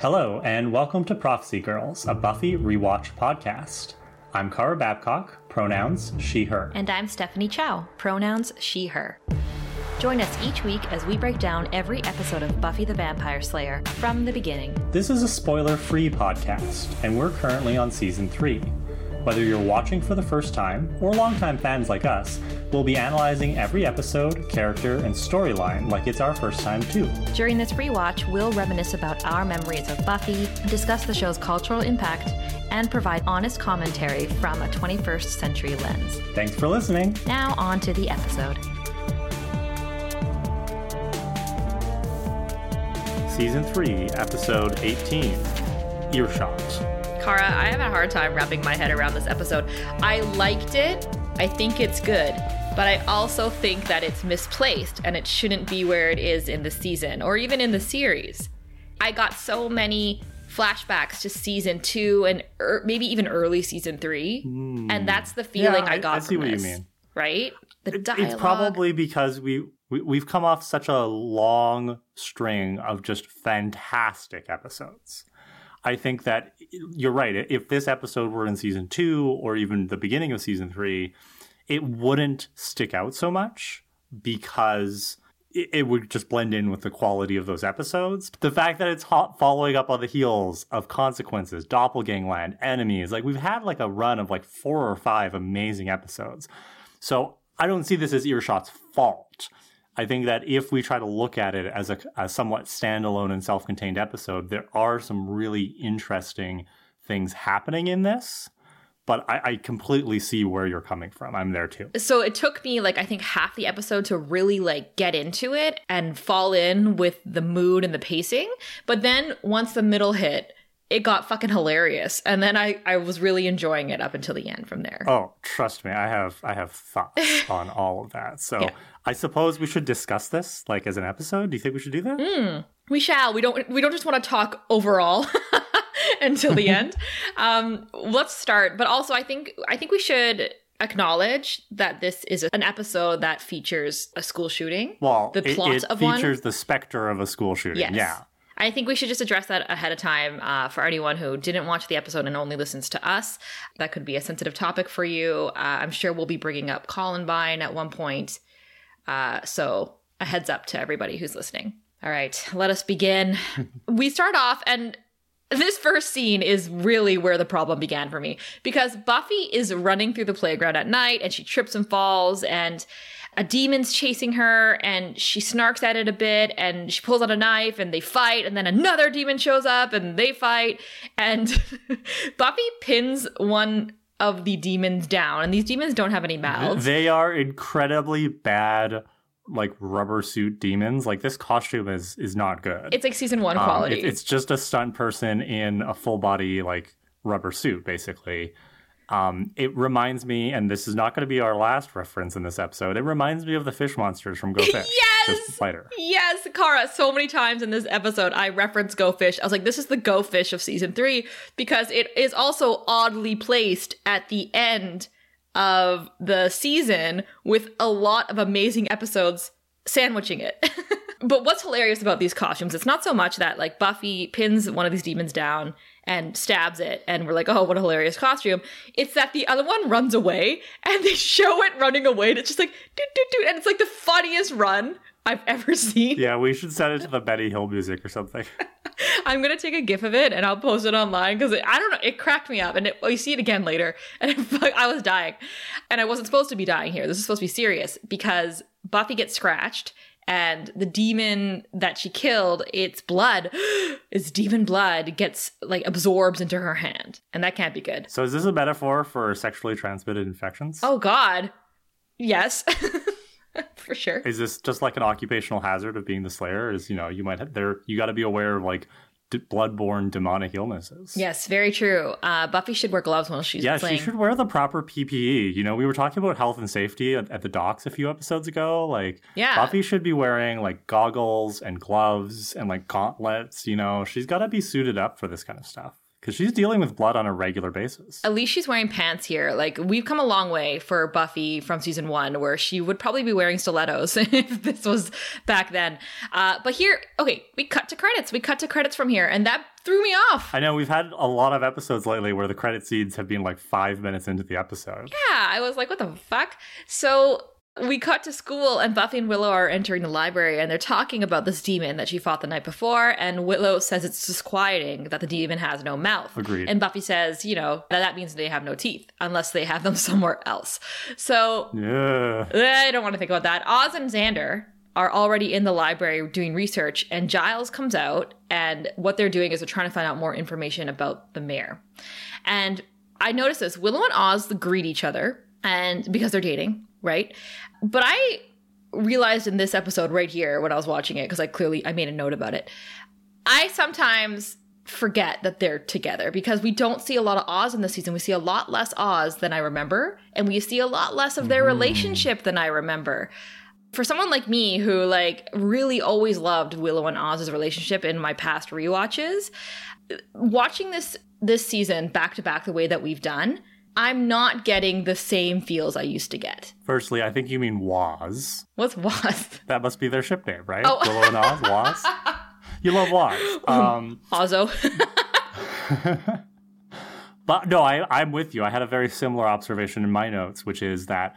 Hello, and welcome to Prophecy Girls, a Buffy rewatch podcast. I'm Kara Babcock, pronouns she, her. And I'm Stephanie Chow, pronouns she, her. Join us each week as we break down every episode of Buffy the Vampire Slayer from the beginning. This is a spoiler free podcast, and we're currently on season 3. Whether you're watching for the first time or longtime fans like us, we'll be analyzing every episode, character, and storyline like it's our first time too. During this rewatch, we'll reminisce about our memories of Buffy, discuss the show's cultural impact, and provide honest commentary from a 21st century lens. Thanks for listening. Now, on to the episode. Season 3, Episode 18 Earshot. Kara, I have a hard time wrapping my head around this episode. I liked it. I think it's good. But I also think that it's misplaced and it shouldn't be where it is in the season or even in the series. I got so many flashbacks to season two and er, maybe even early season three. Mm. And that's the feeling yeah, I, got I see what this, you mean. Right? The dialogue. It's probably because we, we we've come off such a long string of just fantastic episodes. I think that you're right. If this episode were in season two or even the beginning of season three, it wouldn't stick out so much because it, would just blend in with the quality of those episodes. The fact that it's following up on the heels of consequences, doppelgangland, enemies, like we've had like a run of like four or five amazing episodes. So I don't see this as Earshot's fault. I think that if we try to look at it as a, somewhat standalone and self contained episode, there are some really interesting things happening in this. But I, I, completely see where you're coming from. I'm there too. So it took me like I think half the episode to really like get into it and fall in with the mood and the pacing. But then once the middle hit, it got fucking hilarious and then I, I was really enjoying it up until the end from there oh trust me i have i have thoughts on all of that so yeah. i suppose we should discuss this like as an episode do you think we should do that mm, we shall we don't we don't just want to talk overall until the end um let's start but also i think i think we should acknowledge that this is an episode that features a school shooting. Well, the plot it, it of features one. the specter of a school shooting. Yes. Yeah. I think we should just address that ahead of time uh, for anyone who didn't watch the episode and only listens to us. That could be a sensitive topic for you. Uh, I'm sure we'll be bringing up Columbine at one point. Uh, so, a heads up to everybody who's listening. All right, let us begin. we start off, and this first scene is really where the problem began for me because Buffy is running through the playground at night and she trips and falls, and a demon's chasing her and she snarks at it a bit and she pulls out a knife and they fight and then another demon shows up and they fight and Buffy pins one of the demons down and these demons don't have any mouths. They are incredibly bad like rubber suit demons. Like this costume is is not good. It's like season 1 um, quality. It, it's just a stunt person in a full body like rubber suit basically. Um, it reminds me, and this is not going to be our last reference in this episode. It reminds me of the fish monsters from Go Fish. yes, fighter. Yes, Kara. So many times in this episode, I reference Go Fish. I was like, "This is the Go Fish of season three because it is also oddly placed at the end of the season with a lot of amazing episodes sandwiching it." but what's hilarious about these costumes? It's not so much that like Buffy pins one of these demons down and stabs it and we're like oh what a hilarious costume it's that the other one runs away and they show it running away and it's just like doot, doot, doot, and it's like the funniest run I've ever seen. Yeah, we should set it to the Benny Hill music or something. I'm gonna take a gif of it and I'll post it online because I don't know. It cracked me up, and it, you see it again later, and it, I was dying, and I wasn't supposed to be dying here. This is supposed to be serious because Buffy gets scratched, and the demon that she killed, its blood, its demon blood gets like absorbs into her hand. And that can't be good. So is this a metaphor for sexually transmitted infections? Oh god. Yes. for sure. Is this just like an occupational hazard of being the slayer? Is you know, you might have there you got to be aware of like d- bloodborne demonic illnesses. Yes, very true. Uh, Buffy should wear gloves while she's yeah, playing. she should wear the proper PPE. You know, we were talking about health and safety at, at, the docks a few episodes ago. Like, yeah, Buffy should be wearing like goggles and gloves and like gauntlets. You know, she's got to be suited up for this kind of stuff. Because she's dealing with blood on a regular basis. At least she's wearing pants here. Like we've come a long way for Buffy from season one, where she would probably be wearing stilettos if this was back then. Uh, but here, okay, we cut to credits. We cut to credits from here, and that threw me off. I know we've had a lot of episodes lately where the credit scenes have been like five minutes into the episode. Yeah, I was like, what the fuck? So we cut to school and Buffy and Willow are entering the library and they're talking about this demon that she fought the night before. And Willow says it's disquieting that the demon has no mouth. Agreed. And Buffy says, you know, that, that means they have no teeth unless they have them somewhere else. So Yeah. Eh, I don't want to think about that. Oz and Xander are already in the library doing research, and Giles comes out, and what they're doing is they're trying to find out more information about the mayor. And I noticed this Willow and Oz greet each other, and because they're dating, right? But I realized in this episode right here when I was watching it, because I clearly I made a note about it. I sometimes forget that they're together because we don't see a lot of Oz in this season. We see a lot less Oz than I remember, and we see a lot less of their mm-hmm. relationship than I remember. For someone like me who like really always loved Willow and Oz's relationship in my past rewatches, watching this this season back to back the way that we've done, I'm not getting the same feels I used to get. Firstly, I think you mean Waz. What's was That must be their ship name, right? Oh. Willow and Oz, Waz. You love Waz. Um, Ozo? But no, I, I'm with you. I had a very similar observation in my notes, which is that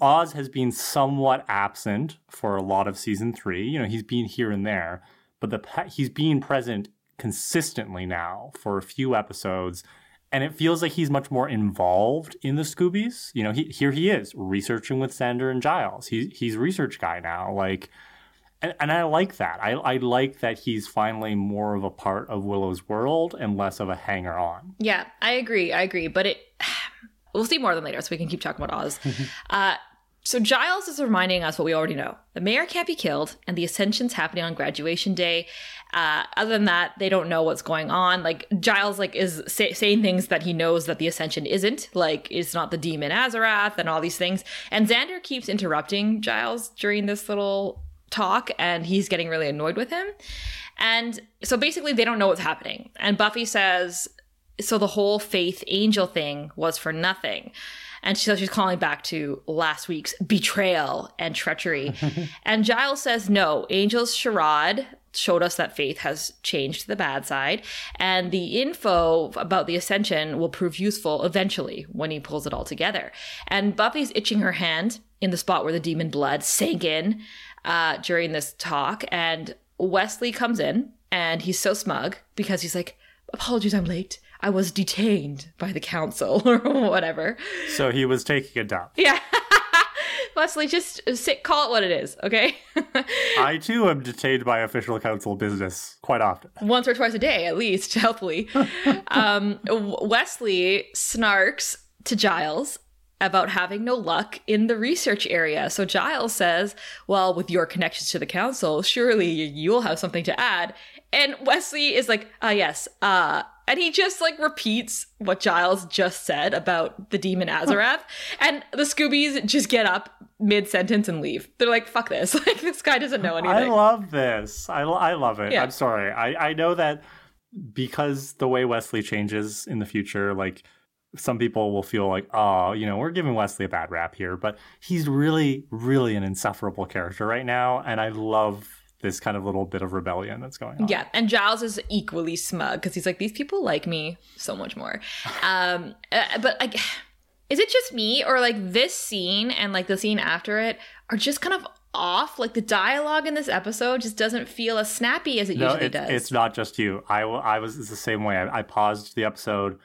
Oz has been somewhat absent for a lot of season three. You know, he's been here and there, but the he's being present consistently now for a few episodes, and it feels like he's much more involved in the Scoobies. You know, he, here he is researching with Xander and Giles. He, he's research guy now. Like, and, and I like that. I, I like that he's finally more of a part of Willow's world and less of a hanger on. Yeah, I agree. I agree. But it, we'll see more of them later, so we can keep talking about Oz. uh, so Giles is reminding us what we already know: the mayor can't be killed, and the ascension's happening on graduation day. Uh, other than that, they don't know what's going on. Like Giles, like is say, saying things that he knows that the ascension isn't. Like it's not the demon Azarath and all these things. And Xander keeps interrupting Giles during this little talk, and he's getting really annoyed with him. And so basically, they don't know what's happening. And Buffy says, so the whole faith angel thing was for nothing. And so she's calling back to last week's betrayal and treachery. and Giles says, no, Angel's charade showed us that faith has changed to the bad side. And the info about the ascension will prove useful eventually when he pulls it all together. And Buffy's itching her hand in the spot where the demon blood sank in uh, during this talk. And Wesley comes in and he's so smug because he's like, apologies, I'm late. I was detained by the council or whatever. So he was taking a dump. Yeah. Wesley, just sit, call it what it is, okay? I too am detained by official council business quite often. Once or twice a day, at least, healthily. um, Wesley snarks to Giles about having no luck in the research area. So Giles says, Well, with your connections to the council, surely you'll have something to add. And Wesley is like, Ah, yes, uh, and he just like repeats what Giles just said about the demon Azarath. and the Scoobies just get up mid sentence and leave. They're like, fuck this. Like, this guy doesn't know anything. I love this. I, I love it. Yeah. I'm sorry. I, I know that because the way Wesley changes in the future, like some people will feel like, oh, you know, we're giving Wesley a bad rap here, but he's really, really an insufferable character right now. And I love this kind of little bit of rebellion that's going on. Yeah, and Giles is equally smug because he's like, these people like me so much more. Um, uh, but like, is it just me or like this scene and like the scene after it are just kind of off? Like the dialogue in this episode just doesn't feel as snappy as it No, usually it's, does. it's not just you. I I was it's the same way. I, I paused the episode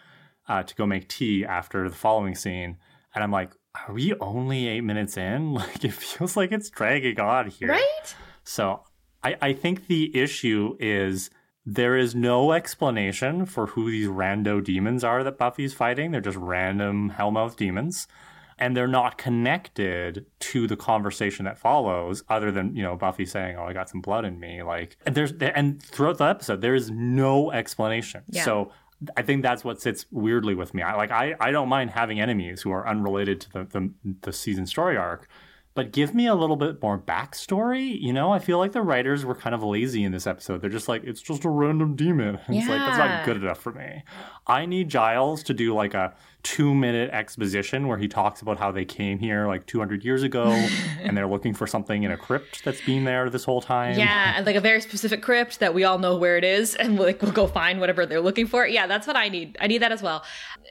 uh, to go make tea after the following scene, and I'm like, are we only eight minutes in? Like, it feels like it's dragging on here. right? So I, I think the issue is there is no explanation for who these rando demons are that Buffy's fighting. They're just random Hellmouth demons. And they're not connected to the conversation that follows, other than, you know, Buffy saying, Oh, I got some blood in me. Like and there's and throughout the episode, there is no explanation. Yeah. So I think that's what sits weirdly with me. I like I, I don't mind having enemies who are unrelated to the, the the season story arc, but give me a little bit more backstory. You know, I feel like the writers were kind of lazy in this episode. They're just like, it's just a random demon. It's like, that's not good enough for me. I need Giles to do like a two minute exposition where he talks about how they came here like 200 years ago and they're looking for something in a crypt that's been there this whole time. Yeah, and like a very specific crypt that we all know where it is, and like we'll go find whatever they're looking for. Yeah, that's what I need. I need that as well.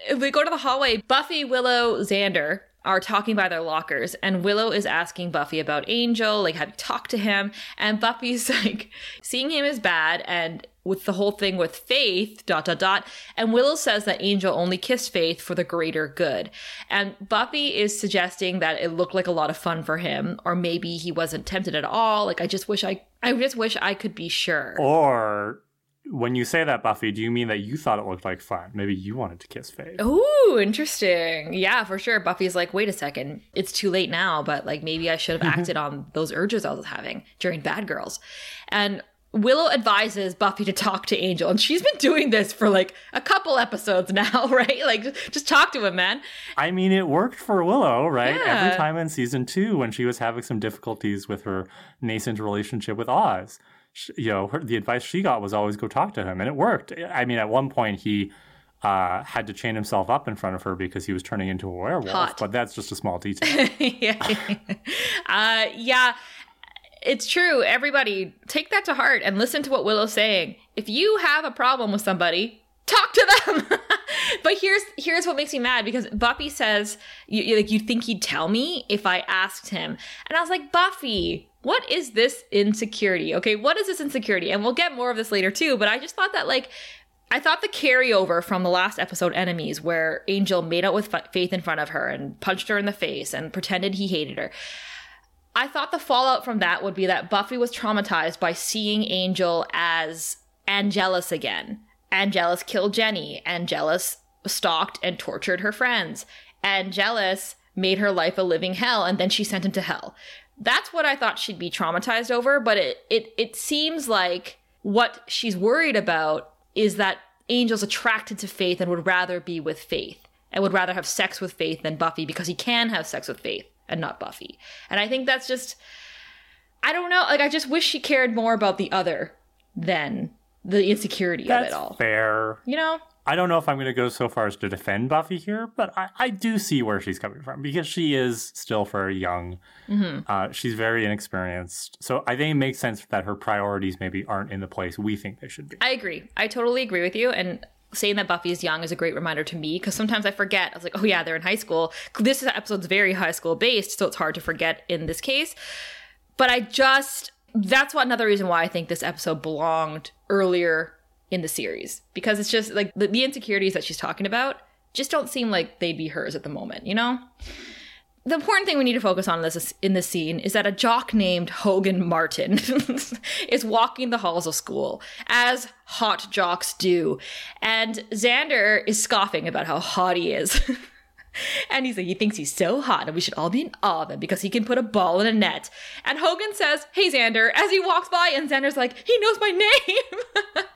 If we go to the hallway, Buffy, Willow, Xander are talking by their lockers, and Willow is asking Buffy about Angel, like have you talked to him? And Buffy's like seeing him is bad, and with the whole thing with Faith, dot dot dot. And Willow says that Angel only kissed Faith for the greater good, and Buffy is suggesting that it looked like a lot of fun for him, or maybe he wasn't tempted at all. Like I just wish I, I just wish I could be sure. Or when you say that, Buffy, do you mean that you thought it looked like fun? Maybe you wanted to kiss Faith. Ooh, interesting. Yeah, for sure. Buffy's like, wait a second, it's too late now, but like maybe I should have acted on those urges I was having during Bad Girls. And Willow advises Buffy to talk to Angel, and she's been doing this for like a couple episodes now, right? Like, just, just talk to him, man. I mean, it worked for Willow, right? Yeah. Every time in season two when she was having some difficulties with her nascent relationship with Oz, sh you know, her, the advice she got was always go talk to him, and it worked. I mean, at one point he uh, had to chain himself up in front of her because he was turning into a werewolf, Hot. but that's just a small detail. yeah. uh, yeah, it's true. Everybody, take that to heart and listen to what Willow's saying. If you have a problem with somebody, talk to them. but here's here's what makes me mad because Buffy says you you- like you think he'd tell me if I asked him, and I was like Buffy. What is this insecurity? Okay, what is this insecurity? And we'll get more of this later too, but I just thought that like I thought the carryover from the last episode, Enemies, where Angel made out with Fa- Faith in front of her and punched her in the face and pretended he hated her. I thought the fallout from that would be that Buffy was traumatized by seeing Angel as Angelus again. Angelus killed Jenny. Angelus stalked and tortured her friends. Angelus made her life a living hell, and then she sent him to hell. That's what I thought she'd be traumatized over, but it it it seems like what she's worried about is that Angel's attracted to Faith and would rather be with Faith and would rather have sex with Faith than Buffy because he can have sex with Faith and not Buffy. And I think that's just I don't know, like I just wish she cared more about the other than the insecurity of it all. fair. You know? I don't know if I'm going to go so far as to defend Buffy here, but I, I do see where she's coming from because she is still very young. Uh, she's very inexperienced. So I think it makes sense that her priorities maybe aren't in the place we think they should be. I agree. I totally agree with you. And saying that Buffy is young is a great reminder to me because sometimes I forget. I was like, oh yeah, they're in high school. This episode's very high school based, so it's hard to forget in this case. But I just that's what another reason why I think this episode belonged earlier in the series because it's just like the, the insecurities that she's talking about just don't seem like they'd be hers at the moment, you know? the important thing we need to focus on in this in this scene is that a jock named Hogan Martin is walking the halls of school as hot jocks do, and Xander is scoffing about how hot he is. And he's like, he thinks he's so hot, and we should all be in awe of him because he can put a ball in a net. And Hogan says, Hey, Xander, as he walks by, and Xander's like, He knows my name.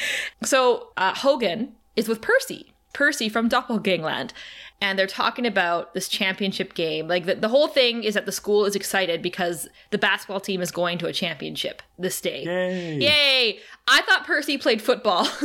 so uh, Hogan is with Percy, Percy from Doppelgangland. And they're talking about this championship game. Like the, the whole thing is that the school is excited because the basketball team is going to a championship this day. Yay. Yay! I thought Percy played football.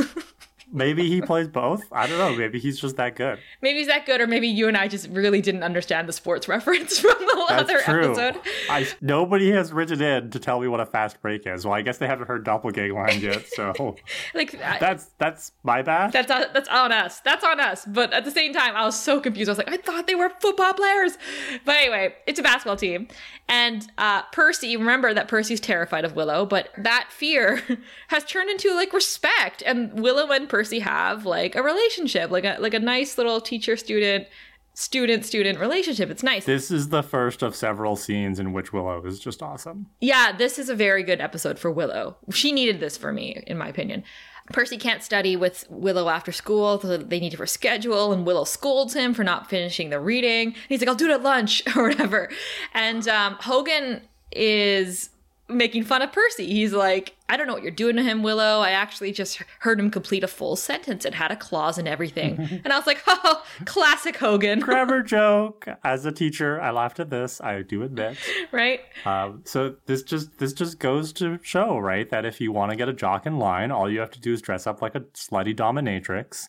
Maybe he plays both. I don't know. Maybe he's just that good. maybe he's that good, or maybe you and I just really didn't understand the sports reference from the That's other true. episode. I, nobody has written in to tell me what a fast break is. Well, I guess they haven't heard Doppelgangland yet, so Like I- that's that's my bad. That's on, that's on us. That's on us. But at the same time, I was so confused. I was like, I thought they were football players. But anyway, it's a basketball team. And uh, Percy, remember that Percy's terrified of Willow, but that fear has turned into like respect. And Willow and Percy have like a relationship, like a like a nice little teacher student student student relationship. It's nice. This is the first of several scenes in which Willow is just awesome. Yeah, this is a very good episode for Willow. She needed this for me, in my opinion. Percy can't study with Willow after school, so they need to reschedule, and Willow scolds him for not finishing the reading. And he's like, I'll do it at lunch, or whatever. And um, Hogan is making fun of Percy. He's like, I don't know what you're doing to him, Willow. I actually just heard him complete a full sentence. It had a clause and everything. and I was like, oh, classic Hogan. Grammar joke. As a teacher, I laughed at this. I do admit. right? Um, so this just this just goes to show, right, that if you want to get a jock in line, all you have to do is dress up like a slutty dominatrix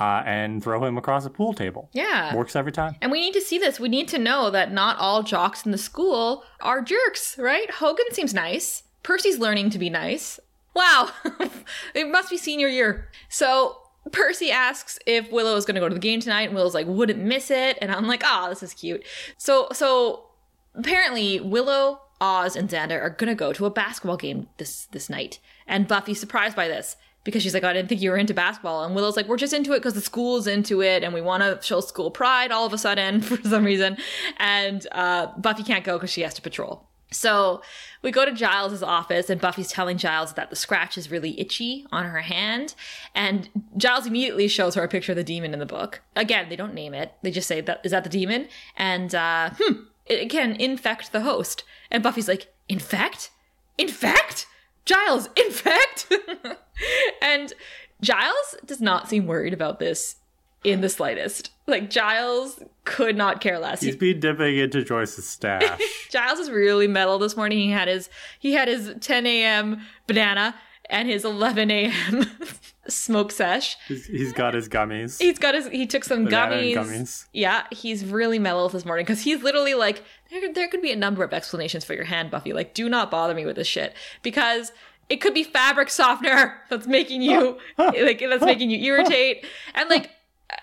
uh, and throw him across a pool table. Yeah. Works every time. And we need to see this. We need to know that not all jocks in the school are jerks, right? Hogan seems nice. Percy's learning to be nice. Wow. it must be senior year. So Percy asks if Willow is going to go to the game tonight, and Willow's like, wouldn't miss it. And I'm like, ah, oh, this is cute. So, so apparently Willow, Oz, and Xander are going to go to a basketball game this this night. And Buffy's surprised by this because she's like, I didn't think you were into basketball. And Willow's like, we're just into it because the school's into it and we want to show school pride all of a sudden for some reason. And uh, Buffy can't go because she has to patrol. So we go to Giles' office, and Buffy's telling Giles that the scratch is really itchy on her hand. And Giles immediately shows her a picture of the demon in the book. Again, they don't name it, they just say, that, Is that the demon? And, uh, hmm, it can infect the host. And Buffy's like, Infect? Infect? Giles, in fact. and Giles does not seem worried about this in the slightest. Like Giles could not care less. He's been dipping into Joyce's stash. Giles is really metal this morning. He had his he had his 10 a.m. banana and his 11 a.m. smoke sesh. He's, he's got his gummies. He's got his. He took some gummies. gummies. Yeah, he's really mellow this morning because he's literally like, there, there could be a number of explanations for your hand, Buffy. Like, do not bother me with this shit because it could be fabric softener that's making you like that's making you irritate. And like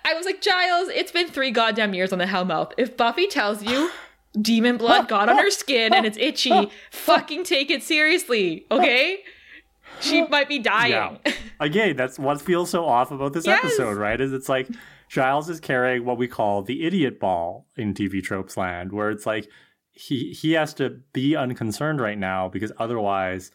I was like, Giles, it's been three goddamn years on the Hellmouth. If Buffy tells you demon blood got on her skin and it's itchy, fucking take it seriously, okay? She might be dying. Yeah. Again, that's what feels so off about this yes. episode, right? Is it's like Giles is carrying what we call the idiot ball in TV tropes land, where it's like he he has to be unconcerned right now because otherwise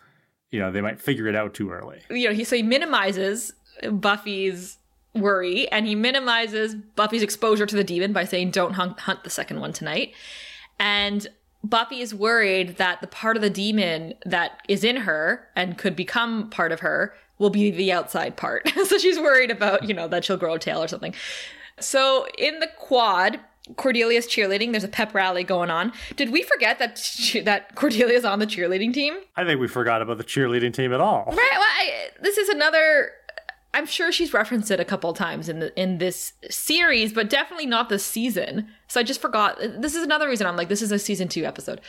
you know, they might figure it out too early. You know, he so he minimizes Buffy's worry and he minimizes Buffy's exposure to the demon by saying don't hunt, hunt the second one tonight. And Buffy is worried that the part of the demon that is in her and could become part of her will be the outside part. so she's worried about, you know, that she'll grow a tail or something. So in the quad, Cordelia's cheerleading. There's a pep rally going on. Did we forget that that Cordelia's on the cheerleading team? I think we forgot about the cheerleading team at all. Right. Well, I, this is another. I'm sure she's referenced it a couple times in the in this series, but definitely not this season. So I just forgot. This is another reason I'm like, this is a season two episode.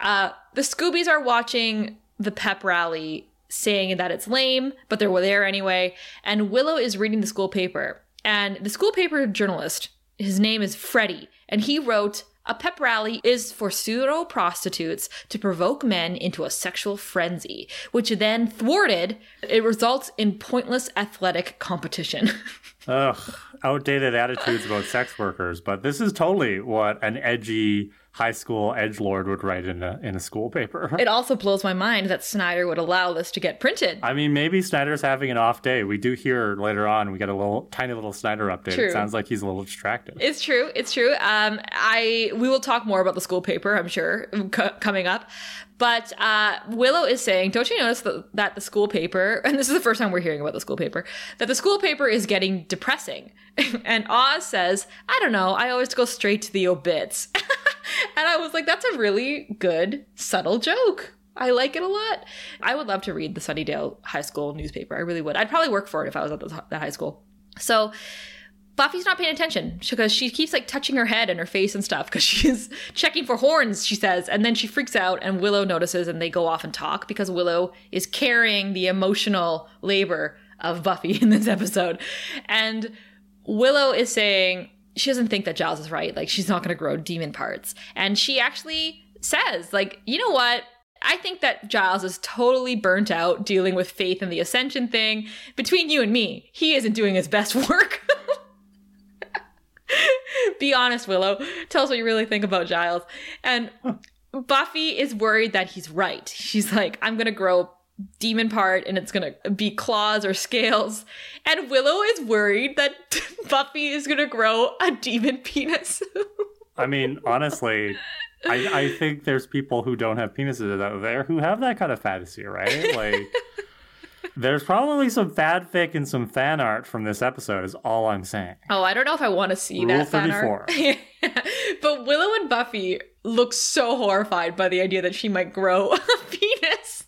Uh, the Scoobies are watching the pep rally, saying that it's lame, but they're there anyway. And Willow is reading the school paper, and the school paper journalist his name is Freddie, and he wrote a pep rally is for pseudo prostitutes to provoke men into a sexual frenzy, which then thwarted, it results in pointless athletic competition. Ugh, outdated attitudes about sex workers, but this is totally what an edgy high school edge lord would write in a in a school paper. It also blows my mind that Snyder would allow this to get printed. I mean, maybe Snyder's having an off day. We do hear later on we get a little tiny little Snyder update. True. It sounds like he's a little distracted. It's true. It's true. Um, I we will talk more about the school paper. I'm sure c- coming up. But uh, Willow is saying, don't you notice the, that the school paper, and this is the first time we're hearing about the school paper, that the school paper is getting depressing. and Oz says, I don't know, I always go straight to the obits. and I was like, that's a really good, subtle joke. I like it a lot. I would love to read the Sunnydale High School newspaper. I really would. I'd probably work for it if I was at the, the high school. So Buffy's not paying attention because she keeps like touching her head and her face and stuff because she's checking for horns, she says. And then she freaks out and Willow notices and they go off and talk because Willow is carrying the emotional labor of Buffy in this episode. And Willow is saying, she doesn't think that Giles is right. Like she's not going to grow demon parts. And she actually says, like, you know what? I think that Giles is totally burnt out dealing with faith and the ascension thing. Between you and me, he isn't doing his best work. Be honest, Willow. Tell us what you really think about Giles. And Buffy is worried that he's right. She's like, I'm going to grow demon part and it's gonna be claws or scales. And Willow is worried that Buffy is gonna grow a demon penis. I mean, honestly, I, I think there's people who don't have penises out there who have that kind of fantasy, right? Like, there's probably some fanfic and some fan art from this episode. Is all I'm saying. Oh, I don't know if I want to see Rule that fan art. 34. but Willow and Buffy look so horrified by the idea that she might grow a penis.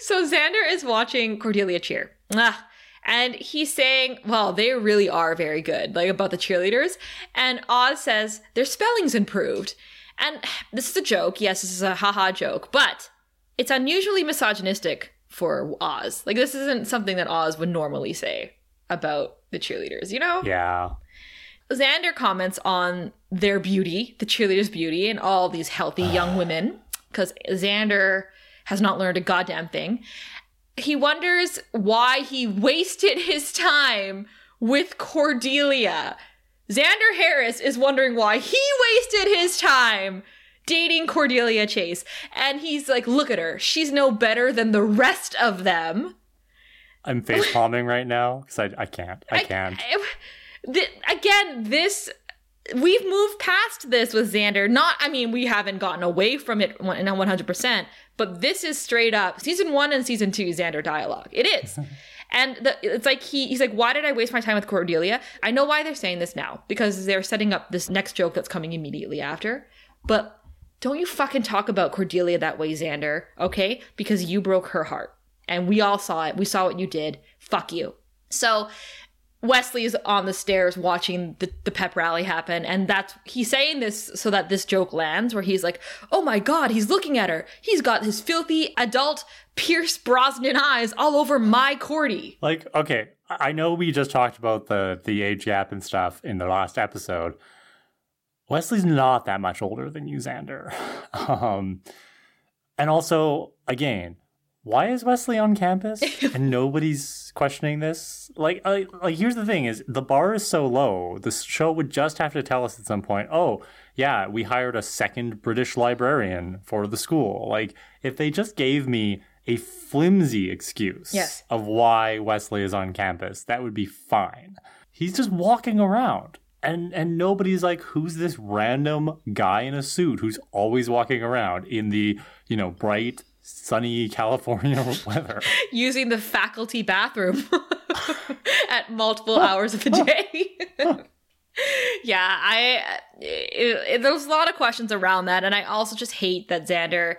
So Xander is watching Cordelia cheer. Ah. And he's saying, well, they really are very good, like about the cheerleaders. And Oz says their spelling's improved. And this is a joke. Yes, this is a haha joke, but it's unusually misogynistic for Oz. Like, this isn't something that Oz would normally say about the cheerleaders, you know? Yeah. Xander comments on their beauty, the cheerleaders' beauty, and all these healthy young women, because Xander has not learned a goddamn thing. He wonders why he wasted his time with Cordelia. Xander Harris is wondering why he wasted his time dating Cordelia Chase. And he's like, look at her. She's no better than the rest of them. I'm face palming right now because I, I can't. I can't. I- th- again, this we've moved past this with Xander. Not, I mean, we haven't gotten away from it not 100%, but this is straight up season one and season two Xander dialogue. It is. And the, it's like he he's like, why did I waste my time with Cordelia? I know why they're saying this now because they're setting up this next joke that's coming immediately after. But don't you fucking talk about Cordelia that way, Xander, okay? Because you broke her heart. And we all saw it. We saw what you did. Fuck you. So Wesley is on the stairs watching the, the pep rally happen, and that's he's saying this so that this joke lands where he's like, Oh my god, he's looking at her. He's got his filthy adult Pierce Brosnan eyes all over my Cordy. Like, okay, I I know we just talked about the the age gap and stuff in the last episode. Wesley's not that much older than you, Xander. um, and also, again, why is Wesley on campus and nobody's questioning this? Like, uh, like here's the thing: is the bar is so low. The show would just have to tell us at some point, oh. Yeah, we hired a second British librarian for the school. Like, if they just gave me a flimsy excuse Yes. of why Wesley is on campus, that would be fine. He's just walking around. And and nobody's like, who's this random guy in a suit who's always walking around in the, you know, bright, sunny California weather? Using the faculty bathroom at multiple hours of the day. yeah, I it, it, there's a lot of questions around that, and I also just hate that Xander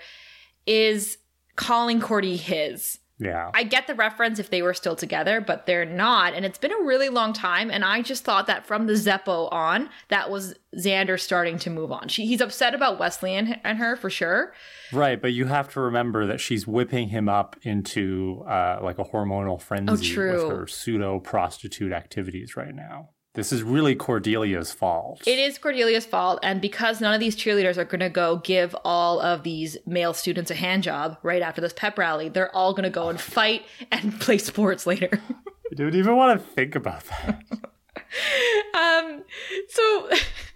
is calling Cordy his. Yeah. I get the reference if they were still together, but they're not. And it's been a really long time. And I just thought that from the Zeppo on, that was Xander starting to move on. She, he's upset about Wesley and, and her for sure. Right, but you have to remember that she's whipping him up into uh, like a hormonal frenzy true. with her pseudo prostitute activities right now. This is really Cordelia's fault. It is Cordelia's fault. And because none of these cheerleaders are going to go give all of these male students a hand job right after this pep rally, they're all going to go and fight and play sports later. I don't even want to think about that. um so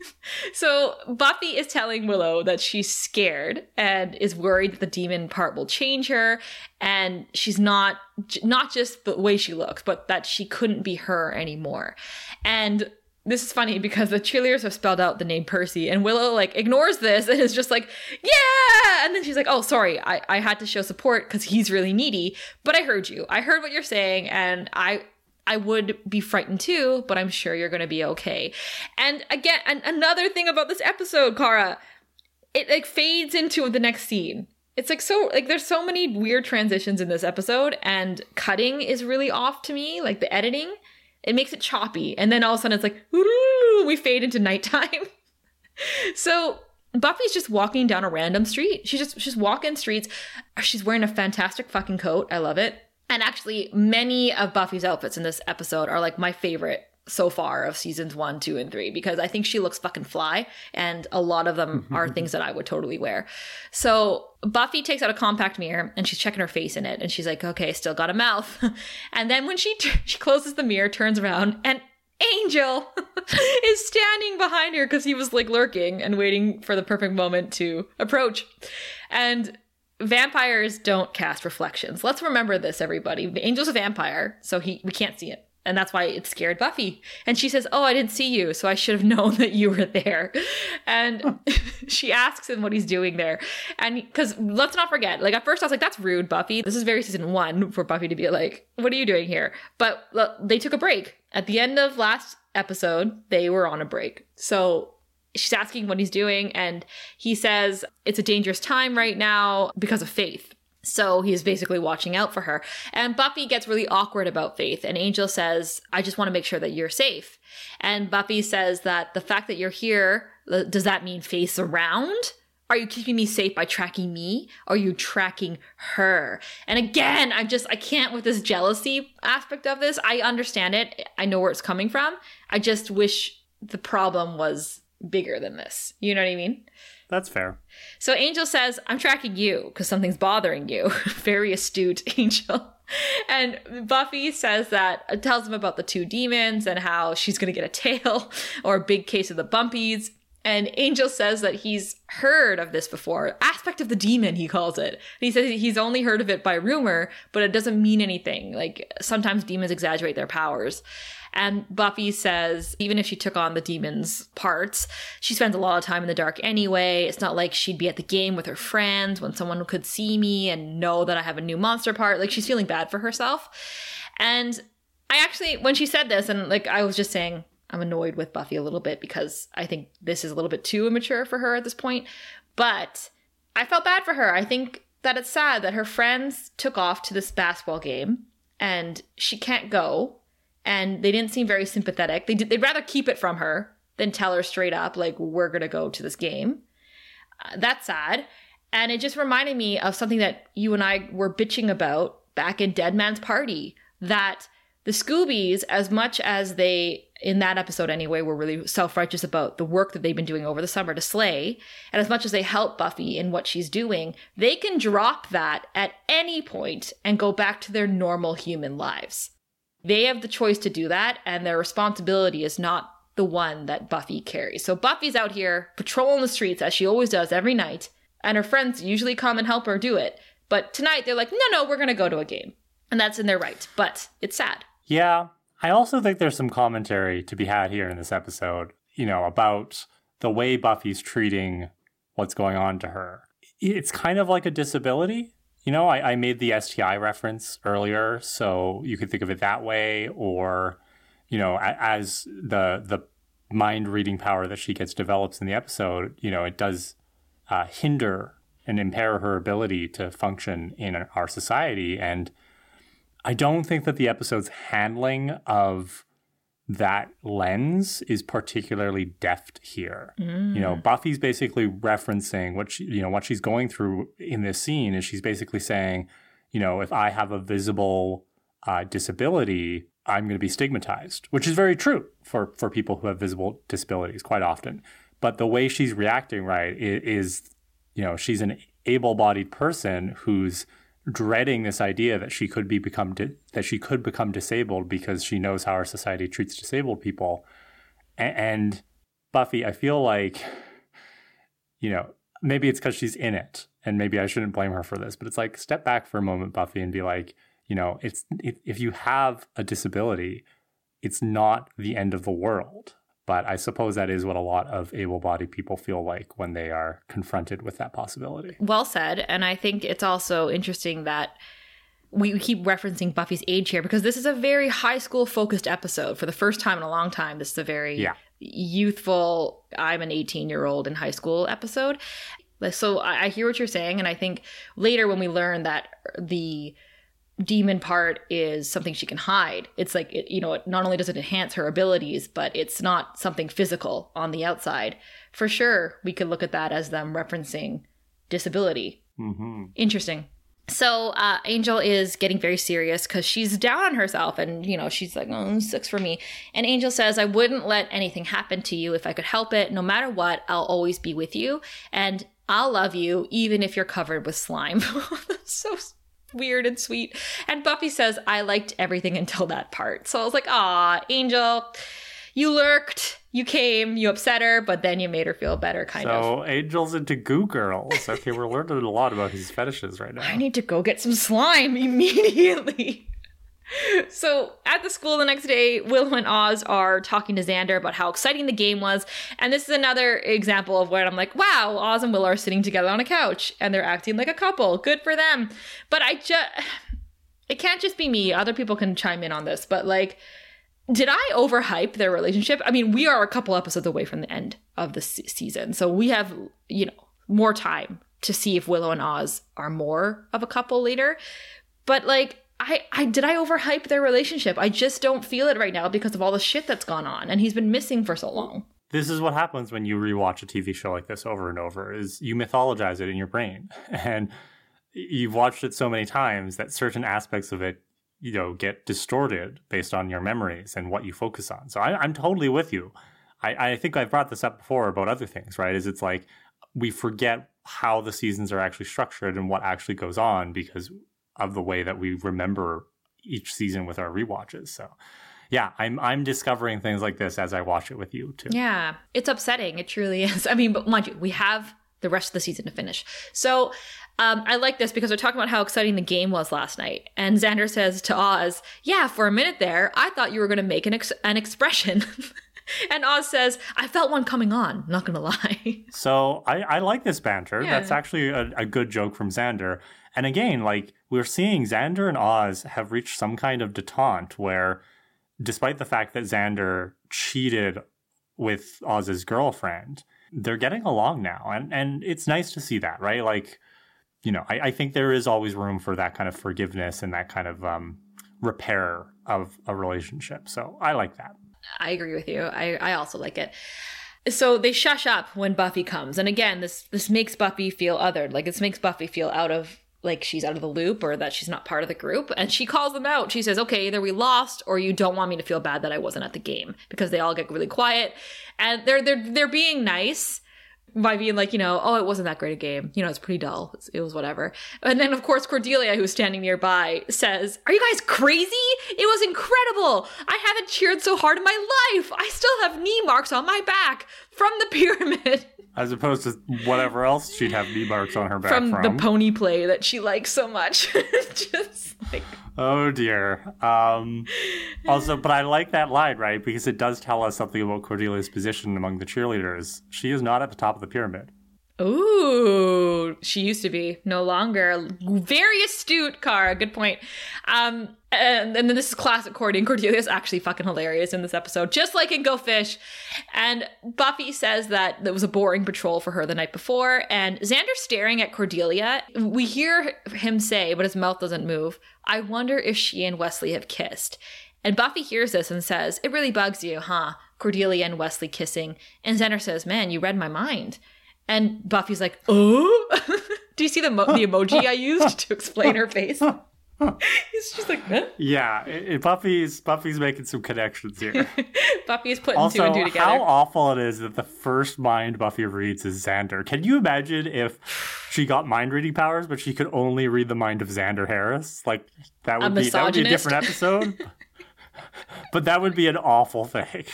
so buffy is telling willow that she's scared and is worried that the demon part will change her and she's not not just the way she looks but that she couldn't be her anymore and this is funny because the cheerleaders have spelled out the name Percy, and Willow like ignores this and is just like, "Yeah!" And then she's like, "Oh, sorry, I I had to show support because he's really needy, but I heard you. I heard what you're saying, and I I would be frightened too, but I'm sure you're going to be okay. And again, an- another thing about this episode, Kara, it like fades into the next scene. It's like so like there's so many weird transitions in this episode and cutting is really off to me, like the editing. It makes it choppy and then all of a sudden it's like we fade into nighttime. so Buffy's just walking down a random street. She's just she's walking streets. She's wearing a fantastic fucking coat. I love it. And actually, many of Buffy's outfits in this episode are like my favorite so far of seasons one, two, and three because I think she looks fucking fly, and a lot of them are things that I would totally wear. So Buffy takes out a compact mirror and she's checking her face in it, and she's like, "Okay, still got a mouth." and then when she t- she closes the mirror, turns around, and Angel is standing behind her because he was like lurking and waiting for the perfect moment to approach, and vampires don't cast reflections. Let's remember this, everybody. The angel's a vampire, so he we can't see it. and that's why it scared Buffy. And she says, "Oh, I didn't see you, so I should have known that you were there." And she asks him what he's doing there, and because let's not forget, like at first I was like, "That's rude, Buffy." This is very season one for Buffy to be like, "What are you doing here?" But they took a break at the end of last episode. They were on a break, so she's asking what he's doing, and he says it's a dangerous time right now because of Faith. So he's basically watching out for her. And Buffy gets really awkward about Faith. And Angel says, I just want to make sure that you're safe. And Buffy says that the fact that you're here, uh, does that mean Faith's around? Are you keeping me safe by tracking me? Are you tracking her? And again, I'm just, I can't with this jealousy aspect of this. I understand it. I know where it's coming from. I just wish the problem was bigger than this. You know what I mean? That's fair. So Angel says, I'm tracking you because something's bothering you. Very astute, Angel. And Buffy says that, uh, tells him about the two demons and how she's going to get a tail or a big case of the bumpies. And Angel says that he's heard of this before. Aspect of the demon, he calls it. And he says he's only heard of it by rumor, but it doesn't mean anything. Like sometimes demons exaggerate their powers. And Buffy says, even if she took on the demon's parts, she spends a lot of time in the dark anyway. It's not like she'd be at the game with her friends when someone could see me and know that I have a new monster part. Like she's feeling bad for herself. And I actually, when she said this, and like I was just saying, I'm annoyed with Buffy a little bit because I think this is a little bit too immature for her at this point. But I felt bad for her. I think that it's sad that her friends took off to this basketball game and she can't go and they didn't seem very sympathetic. They did, they'd rather keep it from her than tell her straight up, like, we're going to go to this game. Uh, that's sad. And it just reminded me of something that you and I were bitching about back in Dead Man's Party that the Scoobies, as much as they, in that episode anyway, were really self righteous about the work that they've been doing over the summer to slay, and as much as they help Buffy in what she's doing, they can drop that at any point and go back to their normal human lives. They have the choice to do that, and their responsibility is not the one that Buffy carries. So Buffy's out here patrolling the streets as she always does every night, and her friends usually come and help her do it. But tonight they're like, no, no, we're going to go to a game. And that's in their right. But it's sad. Yeah. I also think there's some commentary to be had here in this episode, you know, about the way Buffy's treating what's going on to her. It's kind of like a disability you know, I, I made the STI reference earlier, so you could think of it that way, or you know, as the the mind reading power that she gets develops in the episode, you know, it does uh, hinder and impair her ability to function in our society. And I don't think that the episode's handling of that lens is particularly deft here. Mm. You know, mm. Buffy's basically referencing what she, you know, what she's going through in this scene is she's basically saying, you know, if I have a visible uh, disability, I'm going to be stigmatized, which is very true for for people who have visible disabilities quite often. But the way she's reacting, right, is, is you know, she's an able-bodied person who's dreading this idea that she could be become di- that she could become disabled because she knows how our society treats disabled people. A- and Buffy, I feel like, you know, maybe it's because she's in it, and maybe I shouldn't blame her for this, but it's like step back for a moment, Buffy, and be like, you know, it's if you have a disability, it's not the end of the world. But I suppose that is what a lot of able bodied people feel like when they are confronted with that possibility. Well said. And I think it's also interesting that we keep referencing Buffy's age here because this is a very high school focused episode. For the first time in a long time, this is a very yeah. youthful, I'm an 18 year old in high school episode. So I hear what you're saying. And I think later when we learn that the demon part is something she can hide. It's like it, you know, it not only does it enhance her abilities, but it's not something physical on the outside. For sure, we could look at that as them referencing disability. Mm-hmm. Interesting. So uh, Angel is getting very serious because she's down on herself, and you know she's like, "Oh, sucks for me." And Angel says, "I wouldn't let anything happen to you if I could help it. No matter what, I'll always be with you, and I'll love you even if you're covered with slime." so weird and sweet. And Buffy says, I liked everything until that part. So I was like, ah, Angel, you lurked, you came, you upset her, but then you made her feel better, kind so, of. So Angel's into goo girls. Okay, we're learning a lot about his fetishes right now. I need to go get some slime immediately. So at the school the next day, Willow and Oz are talking to Xander about how exciting the game was. And this is another example of where I'm like, wow, Oz and Willow are sitting together on a couch and they're acting like a couple. Good for them. But I just, it can't just be me. Other people can chime in on this. But like, did I overhype their relationship? I mean, we are a couple episodes away from the end of the season. So we have, you know, more time to see if Willow and Oz are more of a couple later. But like, I, I did I overhype their relationship? I just don't feel it right now because of all the shit that's gone on, and he's been missing for so long. This is what happens when you rewatch a TV show like this over and over: is you mythologize it in your brain, and you've watched it so many times that certain aspects of it, you know, get distorted based on your memories and what you focus on. So I, I'm totally with you. I, I think I've brought this up before about other things, right? Is it's like we forget how the seasons are actually structured and what actually goes on because of the way that we remember each season with our rewatches. So yeah, I'm I'm discovering things like this as I watch it with you too. Yeah, it's upsetting. It truly is. I mean, but mind you, we have the rest of the season to finish. So um, I like this because we're talking about how exciting the game was last night. And Xander says to Oz, Yeah, for a minute there, I thought you were going to make an, ex- an expression. and Oz says, I felt one coming on, not going to lie. So I, I like this banter. Yeah. That's actually a, a good joke from Xander. And again, like we're seeing Xander and Oz have reached some kind of detente where, despite the fact that Xander cheated with Oz's girlfriend, they're getting along now. And, and it's nice to see that, right? Like, you know, I, I think there is always room for that kind of forgiveness and that kind of um, repair of a relationship. So I like that. I agree with you. I, I also like it so they shush up when Buffy comes. And again, this this makes Buffy feel othered. Like this makes Buffy feel out of like she's out of the loop or that she's not part of the group. And she calls them out. She says, okay, either we lost or you don't want me to feel bad that I wasn't at the game because they all get really quiet and they're, they're, they're being nice by being like, you know, oh, it wasn't that great a game. You know, it's pretty dull. It's, it was whatever. And then, of course, Cordelia, who's standing nearby, says, Are you guys crazy? It was incredible. I haven't cheered so hard in my life. I still have knee marks on my back from the pyramid. as opposed to whatever else she'd have knee marks on her back from, from. the pony play that she likes so much. Just like oh dear. Um, also, but I like that line right because it does tell us something about Cordelia's position among the cheerleaders. She is not at the top of the pyramid. Ooh, she used to be, no longer. Very astute, Cara. Good point. Um, and, and then this is classic Cordy, and Cordelia is actually fucking hilarious in this episode, just like in Go Fish. And Buffy says that there was a boring patrol for her the night before, and Xander staring at Cordelia. We hear him say, but his mouth doesn't move, I wonder if she and Wesley have kissed. And Buffy hears this and says, It really bugs you, huh? Cordelia and Wesley kissing. And Xander says, Man, you read my mind. And Buffy's like, oh, do you see the, mo- the emoji I used to explain her face? He's just like, huh? yeah. It, it, Buffy's Buffy's making some connections here. Buffy's putting also, two and two together. How awful it is that the first mind Buffy reads is Xander. Can you imagine if she got mind reading powers, but she could only read the mind of Xander Harris? Like that would be that would be a different episode. but that would be an awful thing.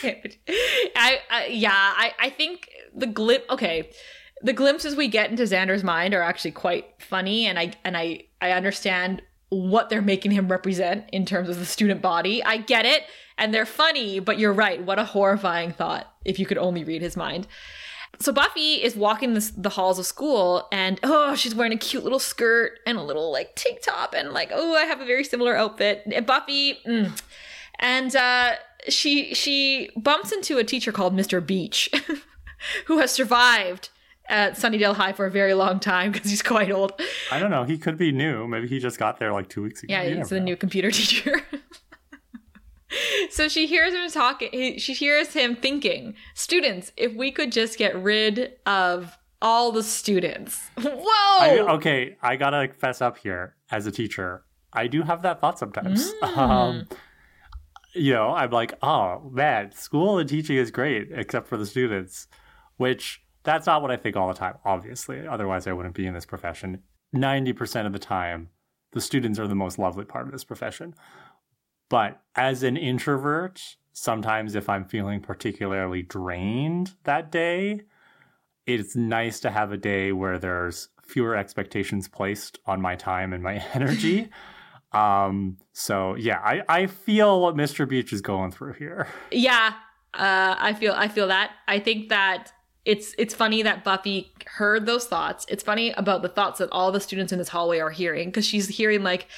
I, I yeah, I I think the glip. Okay the glimpses we get into Xander's mind are actually quite funny, and I and I I understand what they're making him represent in terms of the student body. I get it, and they're funny, but you're right. What a horrifying thought if you could only read his mind. So Buffy is walking the, the halls of school, and oh, she's wearing a cute little skirt and a little like tank top, and like oh, I have a very similar outfit. And Buffy, mm. and uh, she she bumps into a teacher called Mr. Beach, who has survived at Sunnydale High for a very long time because he's quite old. I don't know. He could be new. Maybe he just got there like two weeks ago. Yeah, he's the know. new computer teacher. so she hears him talking. She hears him thinking, "Students, if we could just get rid of all the students." Whoa. I, okay, I gotta fess up here. As a teacher, I do have that thought sometimes. Mm. Um, you know, I'm like, oh man, school and teaching is great, except for the students, which that's not what I think all the time, obviously. Otherwise, I wouldn't be in this profession. 90% of the time, the students are the most lovely part of this profession. But as an introvert, sometimes if I'm feeling particularly drained that day, it's nice to have a day where there's fewer expectations placed on my time and my energy. Um, so yeah, I, I feel what Mr. Beach is going through here. Yeah, uh, I feel I feel that. I think that it's it's funny that Buffy heard those thoughts. It's funny about the thoughts that all the students in this hallway are hearing because she's hearing like,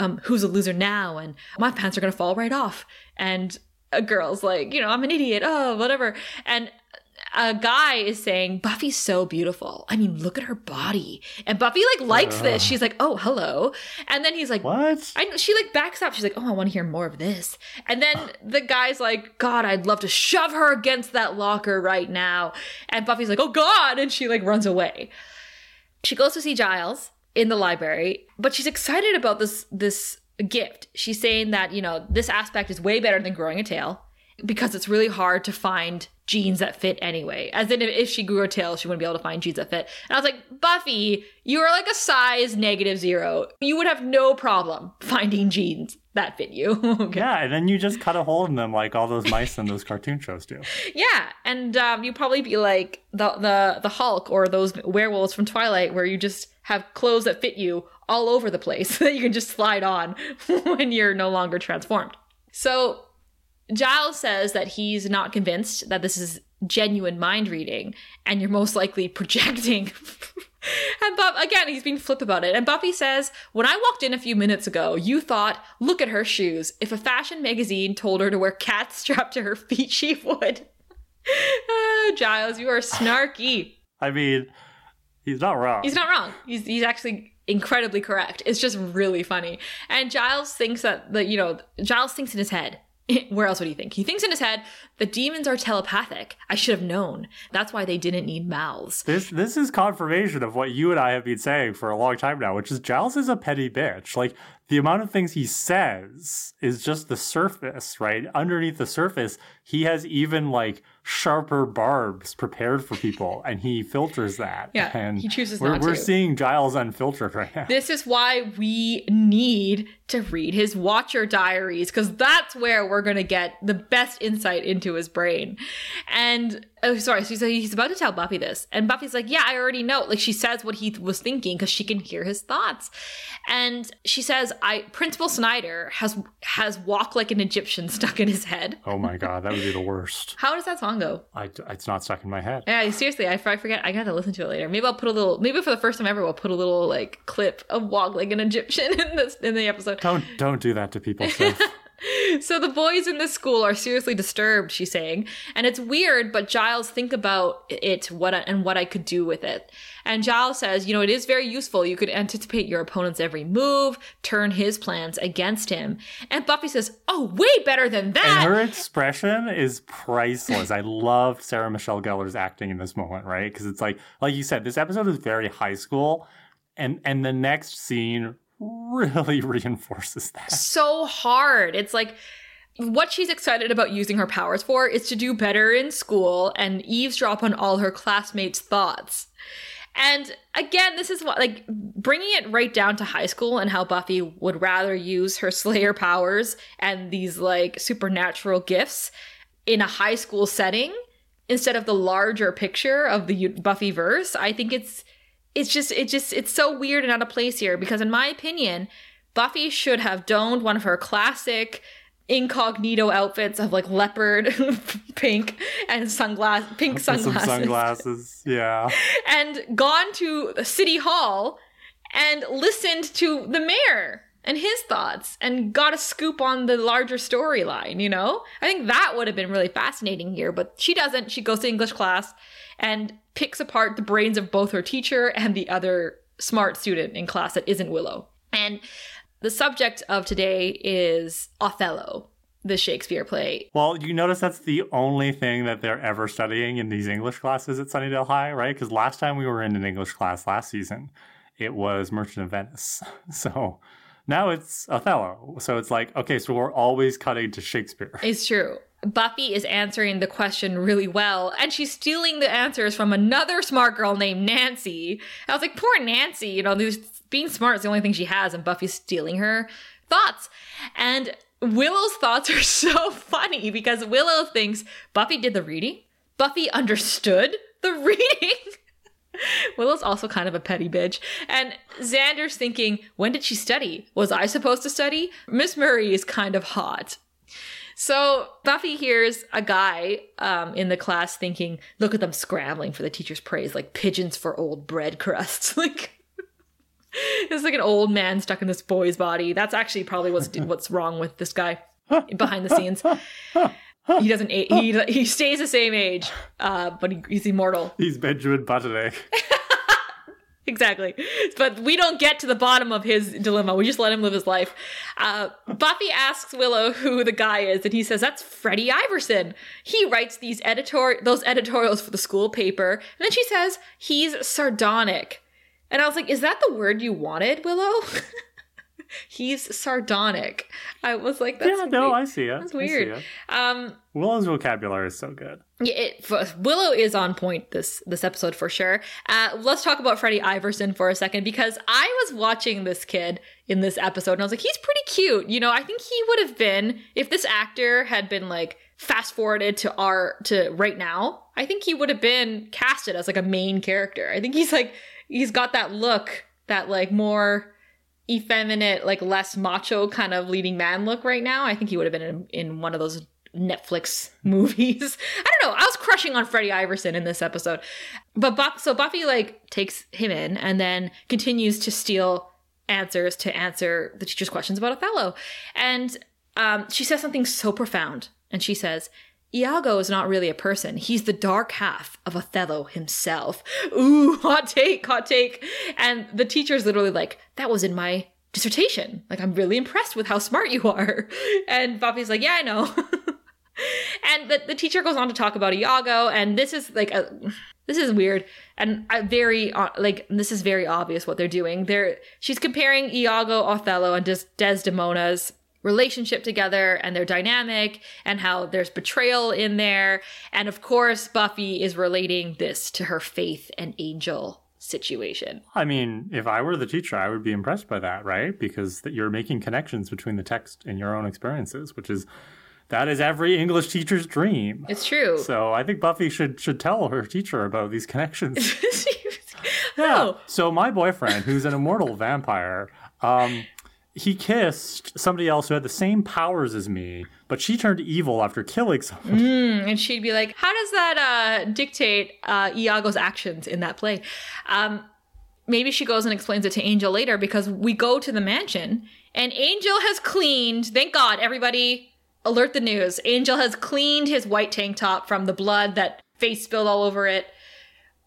um, "Who's a loser now?" and "My pants are gonna fall right off," and a girl's like, you know, "I'm an idiot," oh whatever, and a guy is saying Buffy's so beautiful. I mean, look at her body. And Buffy like likes uh, this. She's like, "Oh, hello." And then he's like, "What?" I she like backs up. She's like, "Oh, I want to hear more of this." And then the guy's like, "God, I'd love to shove her against that locker right now." And Buffy's like, "Oh God!" And she like runs away. She goes to see Giles in the library, but she's excited about this this gift. She's saying that, you know, this aspect is way better than growing a tail because it's really hard to find jeans that fit anyway. As in, if she grew a tail, she wouldn't be able to find jeans that fit. And I was like, Buffy, you are like a size negative zero. You would have no problem finding jeans that fit you. okay. Yeah, and then you just cut a hole in them like all those mice in those cartoon shows do. Yeah, and um, you probably be like the the the Hulk or those werewolves from Twilight, where you just have clothes that fit you all over the place that you can just slide on when you're no longer transformed. So Giles says that he's not convinced that this is genuine mind reading and you're most likely projecting. and Buff again, he's being flip about it. And Buffy says, "When I walked in a few minutes ago, you thought, look at her shoes. If a fashion magazine told her to wear cats strapped to her feet, she would." oh, Giles, you are snarky. I mean, he's not wrong. He's not wrong. He's he's actually incredibly correct. It's just really funny. And Giles thinks that the you know Giles thinks in his head where else would he think? He thinks in his head, the demons are telepathic. I should have known. That's why they didn't need mouths. This this is confirmation of what you and I have been saying for a long time now, which is Giles is a petty bitch. Like the amount of things he says is just the surface, right? Underneath the surface, he has even like sharper barbs prepared for people, and he filters that. Yeah, and he chooses we're, not we're to. seeing Giles unfiltered right now. This is why we need to read his Watcher diaries because that's where we're going to get the best insight into his brain. And oh, sorry, so he's about to tell Buffy this, and Buffy's like, "Yeah, I already know." Like she says what he was thinking because she can hear his thoughts, and she says, "I Principal Snyder has has walk like an Egyptian stuck in his head." Oh my god, that would be the worst. How does that song go? I, it's not stuck in my head. Yeah, seriously, I, I forget. I gotta listen to it later. Maybe I'll put a little. Maybe for the first time ever, we'll put a little like clip of "Walk Like an Egyptian" in this in the episode. Don't don't do that to people. So the boys in this school are seriously disturbed she's saying. And it's weird but giles think about it what I, and what i could do with it. And giles says you know it is very useful. You could anticipate your opponent's every move turn his plans against him. And buffy says oh way better than that. and her expression is priceless. I love sarah michelle gellar's acting in this moment right? Because it's like like you said this episode is very high school. And and the next scene really reinforces that. So hard. It's like what she's excited about using her powers for is to do better in school and eavesdrop on all her classmates' thoughts. And again, this is what, like, bringing it right down to high school and how Buffy would rather use her Slayer powers and these, like, supernatural gifts in a high school setting instead of the larger picture of the Buffy verse. I think it's it's just it just it's so weird and out of place here because in my opinion buffy should have donned one of her classic incognito outfits of like leopard pink and sunglass pink sunglasses Some sunglasses. yeah. And gone to city hall and listened to the mayor and his thoughts and got a scoop on the larger storyline you know? I think that would have been really fascinating here but she doesn't. She goes to english class and picks apart the brains of both her teacher and the other smart student in class that isn't Willow. And the subject of today is Othello, the Shakespeare play. Well, you notice that's the only thing that they're ever studying in these English classes at Sunnydale High, right? Because last time we were in an English class last season, it was Merchant of Venice. So now it's Othello. So it's like, okay, so we're always cutting to Shakespeare. It's true. Buffy is answering the question really well, and she's stealing the answers from another smart girl named Nancy. I was like, poor Nancy, you know, being smart is the only thing she has, and Buffy's stealing her thoughts. And Willow's thoughts are so funny because Willow thinks Buffy did the reading, Buffy understood the reading. Willow's also kind of a petty bitch. And Xander's thinking, when did she study? Was I supposed to study? Miss Murray is kind of hot. So Buffy hears a guy um, in the class thinking, look at them scrambling for the teacher's praise, like pigeons for old bread crusts. like, it's like an old man stuck in this boy's body. That's actually probably what's what's wrong with this guy behind the scenes. He doesn't. He he stays the same age, uh, but he, he's immortal. He's Benjamin Buttonek. Exactly. But we don't get to the bottom of his dilemma. We just let him live his life. Uh, Buffy asks Willow who the guy is, and he says that's Freddie Iverson. He writes these editor those editorials for the school paper, and then she says he's sardonic. And I was like, is that the word you wanted, Willow? he's sardonic. I was like, that's yeah, no, weird. I see it. That's I see weird. it. Um, Willow's vocabulary is so good. Yeah, it, Willow is on point this this episode for sure. Uh, let's talk about Freddie Iverson for a second because I was watching this kid in this episode and I was like, he's pretty cute. You know, I think he would have been if this actor had been like fast forwarded to our to right now. I think he would have been casted as like a main character. I think he's like he's got that look, that like more effeminate, like less macho kind of leading man look right now. I think he would have been in, in one of those Netflix movies. I don't know. I was crushing on Freddie Iverson in this episode. But so Buffy like takes him in and then continues to steal answers to answer the teacher's questions about Othello. And um, she says something so profound. And she says, Iago is not really a person. He's the dark half of Othello himself. Ooh, hot take, hot take. And the teacher's literally like, that was in my dissertation. Like, I'm really impressed with how smart you are. And Buffy's like, yeah, I know. And the, the teacher goes on to talk about Iago, and this is like a this is weird and very uh, like this is very obvious what they're doing. They're she's comparing Iago, Othello, and Des- Desdemona's relationship together and their dynamic and how there's betrayal in there. And of course, Buffy is relating this to her faith and angel situation. I mean, if I were the teacher, I would be impressed by that, right? Because that you're making connections between the text and your own experiences, which is that is every English teacher's dream. It's true. So I think Buffy should should tell her teacher about these connections. Oh, So my boyfriend, who's an immortal vampire, um, he kissed somebody else who had the same powers as me, but she turned evil after killing someone. and she'd be like, "How does that uh, dictate uh, Iago's actions in that play?" Um, maybe she goes and explains it to Angel later because we go to the mansion and Angel has cleaned. Thank God, everybody alert the news. Angel has cleaned his white tank top from the blood that face spilled all over it,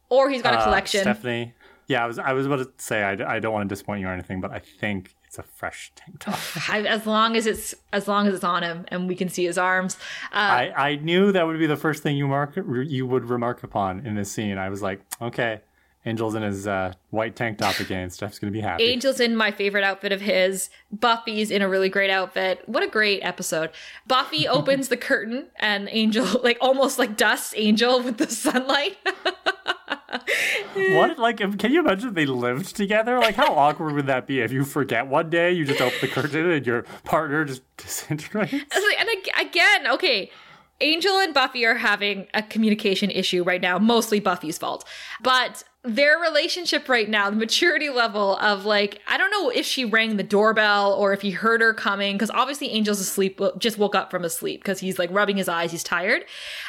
or he's got a Uh, collection. Stephanie. Yeah, I was I was about to say I, I don't want to disappoint you or anything, but I think it's a fresh tank top. I- as long as it's as long as it's on him and we can see his arms. Uh, I, I knew that would be the first thing you mark you would remark upon in this scene. I was like, okay, Angel's in his uh, white tank top again. Steph's gonna be happy. Angel's in my favorite outfit of his. Buffy's in a really great outfit. What a great episode. Buffy opens the curtain and Angel, like almost like dusts Angel with the sunlight. What like can you imagine if they lived together? Like how awkward would that be if you forget one day you just open the curtain and your partner just disintegrates? And again, okay, Angel and Buffy are having a communication issue right now, mostly Buffy's fault. But their relationship right now, the maturity level of like, I don't know if she rang the doorbell or if he heard her coming, because obviously Angel's asleep, just woke up from his sleep because he's like rubbing his eyes, he's tired.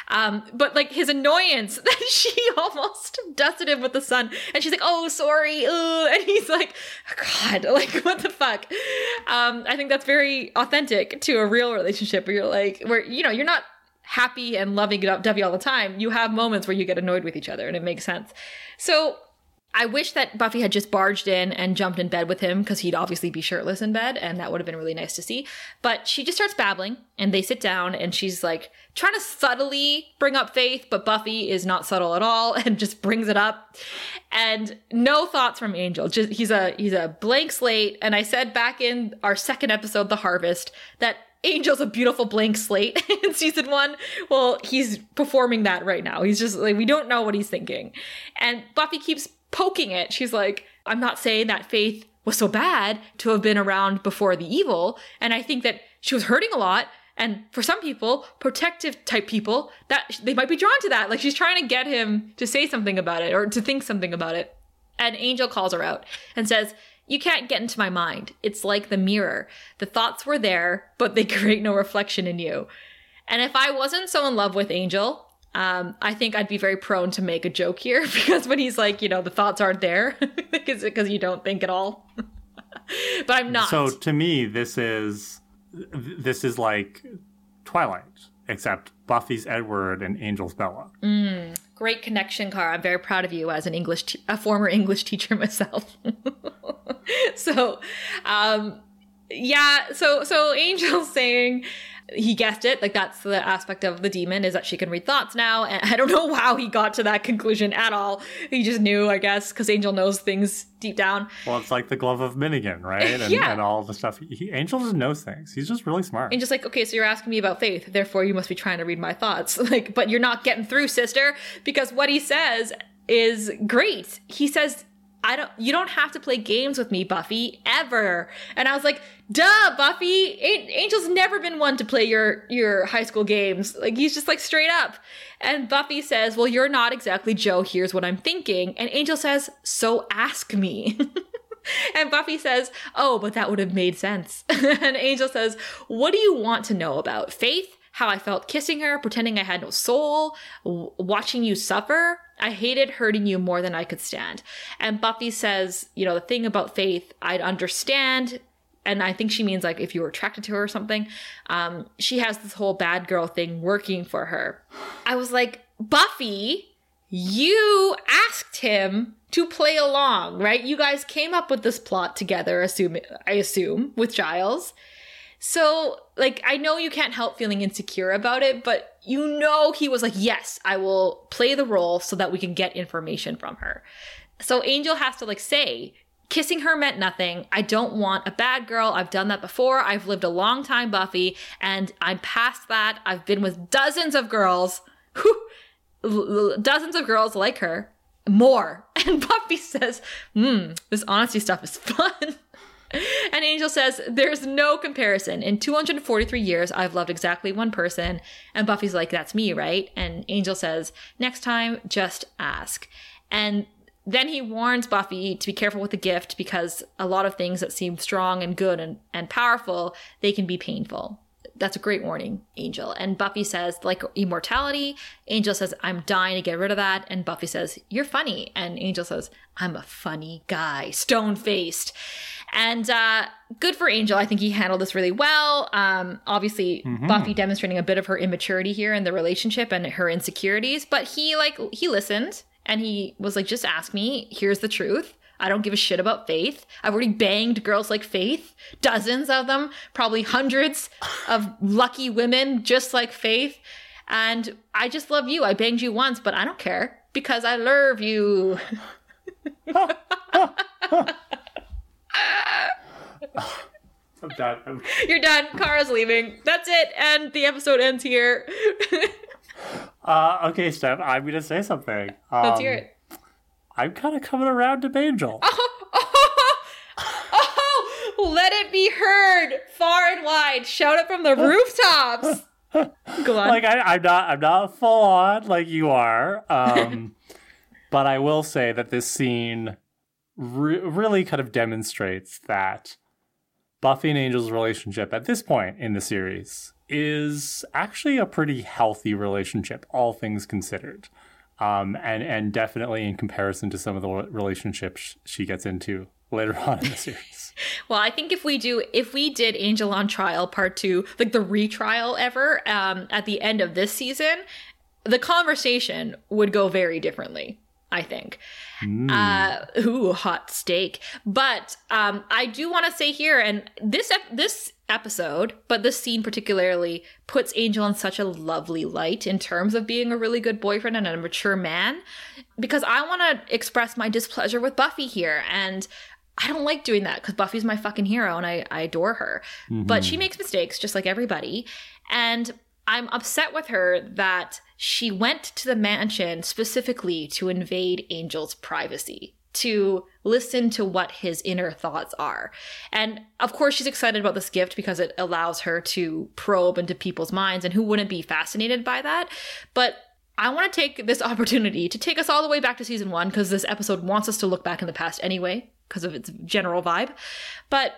Um, but like his annoyance that she almost dusted him with the sun, and she's like, "Oh, sorry," and he's like, "God, like what the fuck?" Um, I think that's very authentic to a real relationship where you're like, where you know you're not happy and loving Duffy all the time. You have moments where you get annoyed with each other, and it makes sense. So I wish that Buffy had just barged in and jumped in bed with him because he'd obviously be shirtless in bed, and that would have been really nice to see. But she just starts babbling, and they sit down, and she's like trying to subtly bring up Faith, but Buffy is not subtle at all and just brings it up. And no thoughts from Angel. Just he's a he's a blank slate. And I said back in our second episode, The Harvest, that Angel's a beautiful blank slate in season one. Well, he's performing that right now. He's just like, we don't know what he's thinking. And Buffy keeps poking it. She's like, I'm not saying that Faith was so bad to have been around before the evil. And I think that she was hurting a lot. And for some people, protective type people, that they might be drawn to that. Like she's trying to get him to say something about it or to think something about it. And Angel calls her out and says, You can't get into my mind. It's like the mirror. The thoughts were there, but they create no reflection in you. And if I wasn't so in love with Angel, um, I think I'd be very prone to make a joke here because when he's like, you know, the thoughts aren't there because you don't think at all. but I'm not. So to me, this is this is like Twilight, except Buffy's Edward and Angel's Bella. Mm, great connection, Car. I'm very proud of you as an English, te- a former English teacher myself. so, um, yeah. So so Angel's saying he guessed it. Like that's the aspect of the demon is that she can read thoughts now. And I don't know how he got to that conclusion at all. He just knew, I guess, because Angel knows things deep down. Well, it's like the glove of Myhnegon, right? And, yeah. and all the stuff. He, Angel just knows things. He's just really smart. And just like, okay, so you're asking me about faith, therefore you must be trying to read my thoughts. Like, but you're not getting through, sister, because what he says is great. He says I don't you don't have to play games with me, Buffy, ever. And I was like, duh, Buffy. Angel's never been one to play your your high school games. Like he's just like straight up. And Buffy says, Well, you're not exactly Joe. Here's what I'm thinking. And Angel says, So ask me. and Buffy says, Oh, but that would have made sense. and Angel says, What do you want to know about? Faith? How I felt kissing her, pretending I had no soul, w- watching you suffer? I hated hurting you more than I could stand. And Buffy says, you know, the thing about Faith, I'd understand. And I think she means like if you were attracted to her or something. Um, she has this whole bad girl thing working for her. I was like, Buffy, you asked him to play along, right? You guys came up with this plot together, assume I assume, with Giles. So, like, I know you can't help feeling insecure about it, but you know he was like, yes, I will play the role so that we can get information from her. So Angel has to, like, say, kissing her meant nothing. I don't want a bad girl. I've done that before. I've lived a long time, Buffy, and I'm past that. I've been with dozens of girls, whew, dozens of girls like her, more. And Buffy says, hmm, this honesty stuff is fun. and Angel says, There's no comparison. In 243 years, I've loved exactly one person. And Buffy's like, That's me, right? And Angel says, Next time, just ask. And then he warns Buffy to be careful with the gift because a lot of things that seem strong and good and, and powerful, they can be painful. That's a great warning, Angel. And Buffy says, like immortality. Angel says, I'm dying to get rid of that. And Buffy says, You're funny. And Angel says, I'm a funny guy, stone faced. And uh, good for Angel. I think he handled this really well. Um, obviously, mm-hmm. Buffy demonstrating a bit of her immaturity here in the relationship and her insecurities, but he like he listened and he was like, "Just ask me. Here's the truth." I don't give a shit about Faith. I've already banged girls like Faith, dozens of them, probably hundreds of lucky women just like Faith. And I just love you. I banged you once, but I don't care because I love you. I'm done. I'm... You're done. Kara's leaving. That's it. And the episode ends here. uh, okay, Steph, I'm going to say something. Um, Let's hear it. I'm kind of coming around to Angel. Oh, oh, oh, let it be heard far and wide. Shout it from the rooftops. Go on. Like I, am not, I'm not full on like you are. Um, but I will say that this scene re- really kind of demonstrates that Buffy and Angel's relationship at this point in the series is actually a pretty healthy relationship, all things considered. Um, and and definitely in comparison to some of the relationships she gets into later on in the series. well, I think if we do, if we did Angel on Trial Part Two, like the retrial ever, um, at the end of this season, the conversation would go very differently. I think. Mm. Uh, ooh, hot steak. But um, I do want to say here, and this ep- this episode, but this scene particularly puts Angel in such a lovely light in terms of being a really good boyfriend and a mature man, because I want to express my displeasure with Buffy here, and I don't like doing that because Buffy's my fucking hero and I, I adore her. Mm-hmm. But she makes mistakes just like everybody. And I'm upset with her that she went to the mansion specifically to invade Angel's privacy. to listen to what his inner thoughts are. And of course, she's excited about this gift because it allows her to probe into people's minds, and who wouldn't be fascinated by that? But I want to take this opportunity to take us all the way back to season one because this episode wants us to look back in the past anyway, because of its general vibe. But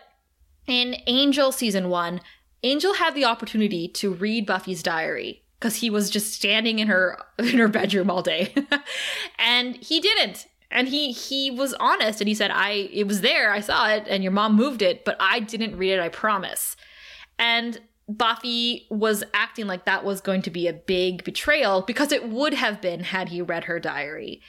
in Angel season one, Angel had the opportunity to read Buffy's diary because he was just standing in her in her bedroom all day, and he didn't. And he he was honest and he said, "I it was there, I saw it, and your mom moved it, but I didn't read it. I promise." And Buffy was acting like that was going to be a big betrayal because it would have been had he read her diary.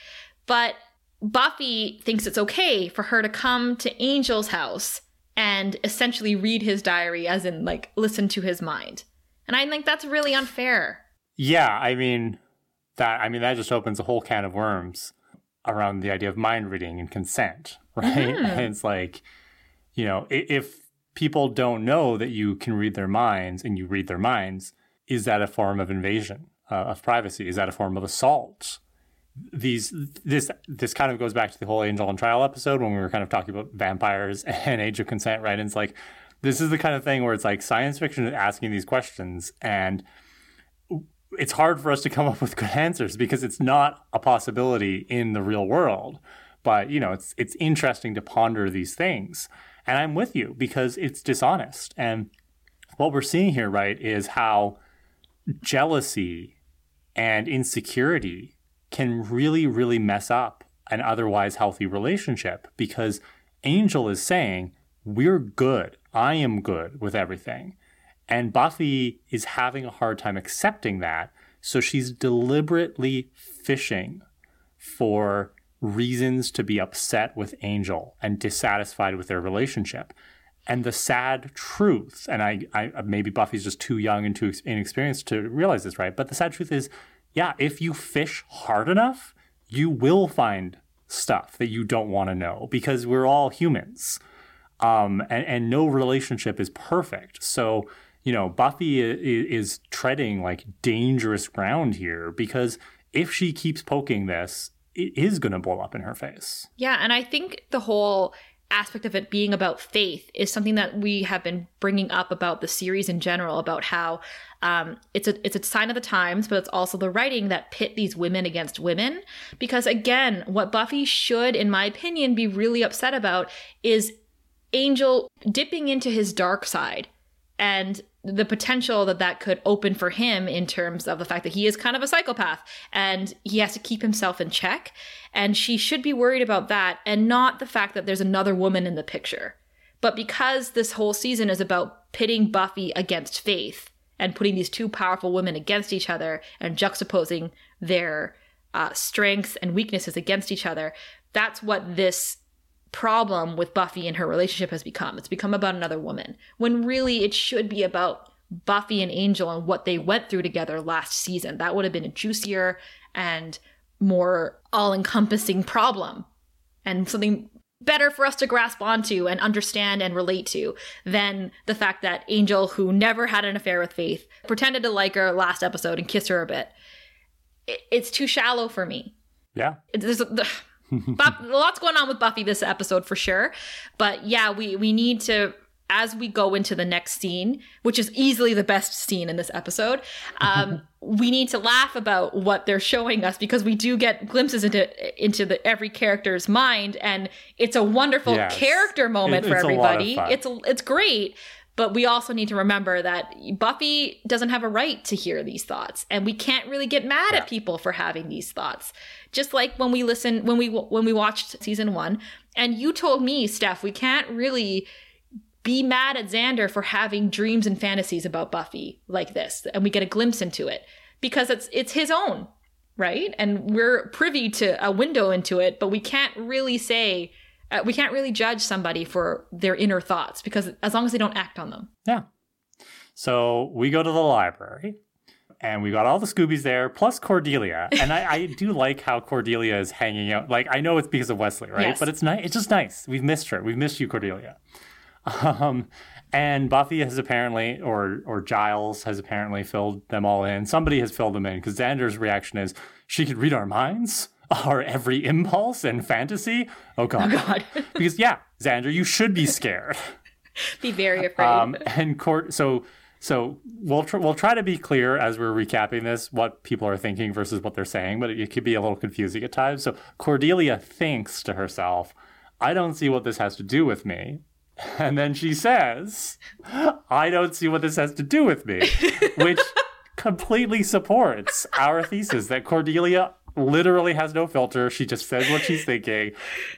But Buffy thinks it's okay for her to come to Angel's house and essentially read his diary, as in, like, listen to his mind. And I think that's really unfair. Yeah, I mean, that I mean that just opens a whole can of worms around the idea of mind reading and consent, right? Mm-hmm. it's like, you know, if people don't know that you can read their minds and you read their minds, is that a form of invasion uh, of privacy? Is that a form of assault? These this this kind of goes back to the whole angel on trial episode when we were kind of talking about vampires and age of consent, right? And it's like this is the kind of thing where it's like science fiction is asking these questions and it's hard for us to come up with good answers because it's not a possibility in the real world. But you know, it's it's interesting to ponder these things. And I'm with you because it's dishonest. And what we're seeing here, right, is how jealousy and insecurity can really, really mess up an otherwise healthy relationship because Angel is saying, We're good. I am good with everything. And Buffy is having a hard time accepting that. So she's deliberately fishing for reasons to be upset with Angel and dissatisfied with their relationship. And the sad truth, and I, I maybe Buffy's just too young and too inexperienced to realize this, right? But the sad truth is, yeah, if you fish hard enough, you will find stuff that you don't want to know because we're all humans. Um, and, and no relationship is perfect. So, you know, Buffy is, treading like dangerous ground here because if she keeps poking this, it is going to blow up in her face. Yeah, and I think the whole aspect of it being about faith is something that we have been bringing up about the series in general about how um, it's a it's a sign of the times but it's also the writing that pit these women against women. Because again what buffy should in my opinion be really upset about is angel dipping into his dark side and the potential that that could open for him in terms of the fact that he is kind of a psychopath and he has to keep himself in check. And she should be worried about that and not the fact that there's another woman in the picture. But because this whole season is about pitting Buffy against Faith and putting these two powerful women against each other and juxtaposing their uh, strengths and weaknesses against each other, that's what this problem with Buffy and her relationship has become. It's become about another woman, when really it should be about Buffy and Angel and what they went through together last season. That would have been a juicier and more all encompassing problem and something better for us to grasp onto and understand and relate to than the fact that Angel, who never had an affair with Faith, pretended to like her last episode and kiss her a bit. It's too shallow for me. Yeah. There's a, Buff, lots going on with Buffy this episode for sure. But yeah, we we need to as we go into the next scene, which is easily the best scene in this episode, um, we need to laugh about what they're showing us because we do get glimpses into into the every character's mind, and it's a wonderful yes. character moment it, for everybody. It's it's great, but we also need to remember that Buffy doesn't have a right to hear these thoughts, and we can't really get mad yeah. at people for having these thoughts. Just like when we listen, when we when we watched season one, and you told me, Steph, we can't really be mad at Xander for having dreams and fantasies about Buffy like this, and we get a glimpse into it because it's it's his own, right? And we're privy to a window into it, but we can't really say uh, we can't really judge somebody for their inner thoughts because as long as they don't act on them. Yeah. So we go to the library and we got all the Scoobies there, plus Cordelia. And I, I, do like how Cordelia is hanging out. Like I know it's because of Wesley, right? Yes. But it's nice. It's just nice. We've missed her. We've missed you, Cordelia. Um, and Buffy has apparently, or or Giles has apparently filled them all in. Somebody has filled them in because Xander's reaction is she could read our minds. Our every impulse and fantasy. Oh god. Oh God. because yeah, Xander, you should be scared. Be very afraid. Um, and court. So so we'll tr- we'll try to be clear as we're recapping this what people are thinking versus what they're saying, but it, it could be a little confusing at times. So Cordelia thinks to herself, "I don't see what this has to do with me." And then she says, I don't see what this has to do with me, which completely supports our thesis that Cordelia literally has no filter. She just says what she's thinking.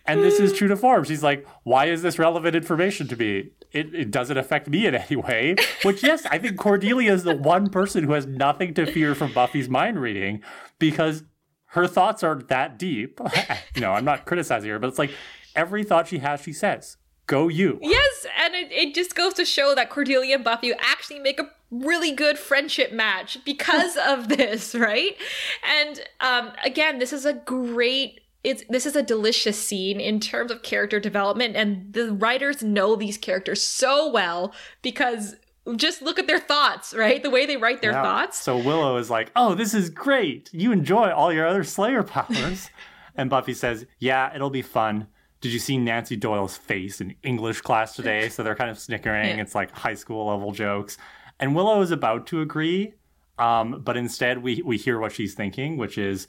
And this is true to form. She's like, why is this relevant information to me? It, it doesn't affect me in any way. Which, yes, I think Cordelia is the one person who has nothing to fear from Buffy's mind reading because her thoughts aren't that deep. you know, I'm not criticizing her, but it's like every thought she has, she says, go you. Yes, and it, it just goes to show that Cordelia and Buffy actually make a really good friendship match because of this, right? And um, again, this is a great. It's this is a delicious scene in terms of character development, and the writers know these characters so well because just look at their thoughts, right? The way they write their Yeah. thoughts. So Willow is like, "Oh, this is great. You enjoy all your other Slayer powers." and Buffy says, "Yeah, it'll be fun." Did you see Nancy Doyle's face in English class today? So they're kind of snickering. Yeah. It's like high school level jokes. And Willow is about to agree, um, but instead we we hear what she's thinking, which is,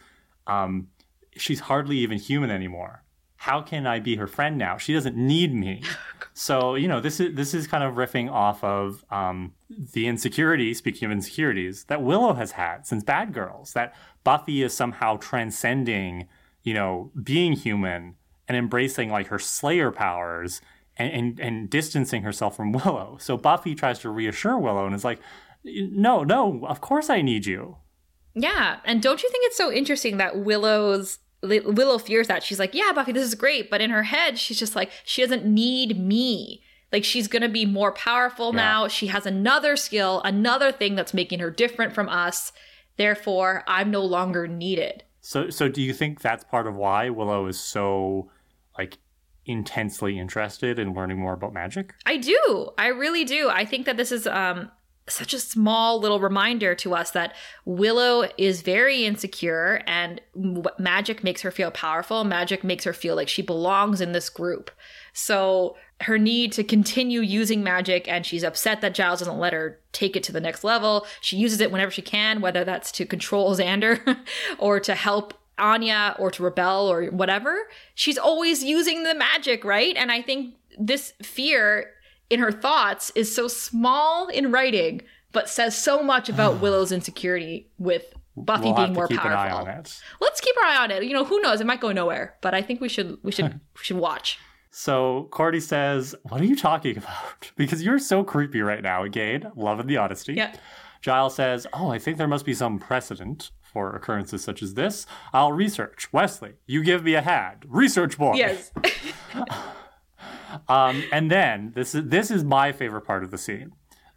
um, she's hardly even human anymore. How can I be her friend now? She doesn't need me. So you know this is this is kind of riffing off of um, the insecurity. Speaking of insecurities, that Willow has had since Bad Girls. That Buffy is somehow transcending, you know, being human and embracing like her Slayer powers and, and and distancing herself from Willow. So Buffy tries to reassure Willow and is like, "No, no, of course I need you." Yeah, and don't you think it's so interesting that Willow's Willow fears that she's like, "Yeah, Buffy, this is great," but in her head, she's just like, she doesn't need me. Like she's gonna be more powerful Yeah. now. She has another skill, another thing that's making her different from us. Therefore, I'm no longer needed. So, so do you think that's part of why Willow is so like intensely interested in learning more about magic? I do. I really do. I think that this is um such a small little reminder to us that Willow is very insecure and magic makes her feel powerful. Magic makes her feel like she belongs in this group. So her need to continue using magic and she's upset that Giles doesn't let her take it to the next level. She uses it whenever she can, whether that's to control Xander or to help Anya or to rebel or whatever. She's always using the magic, right? And I think this fear in her thoughts is so small in writing, but says so much about Willow's insecurity with Buffy we'll being more keep powerful. an eye on it. Let's keep our eye on it. You know, who knows? It might go nowhere, but I think we should we should hmm. we should watch. So Cordy says, "What are you talking about? Because you're so creepy right now." Again, loving the honesty. Yeah. Giles says, "Oh, I think there must be some precedent." For occurrences such as this, I'll research. Wesley, you give me a hand. Research boy. Yes. Um, and then this is this is my favorite part of the scene.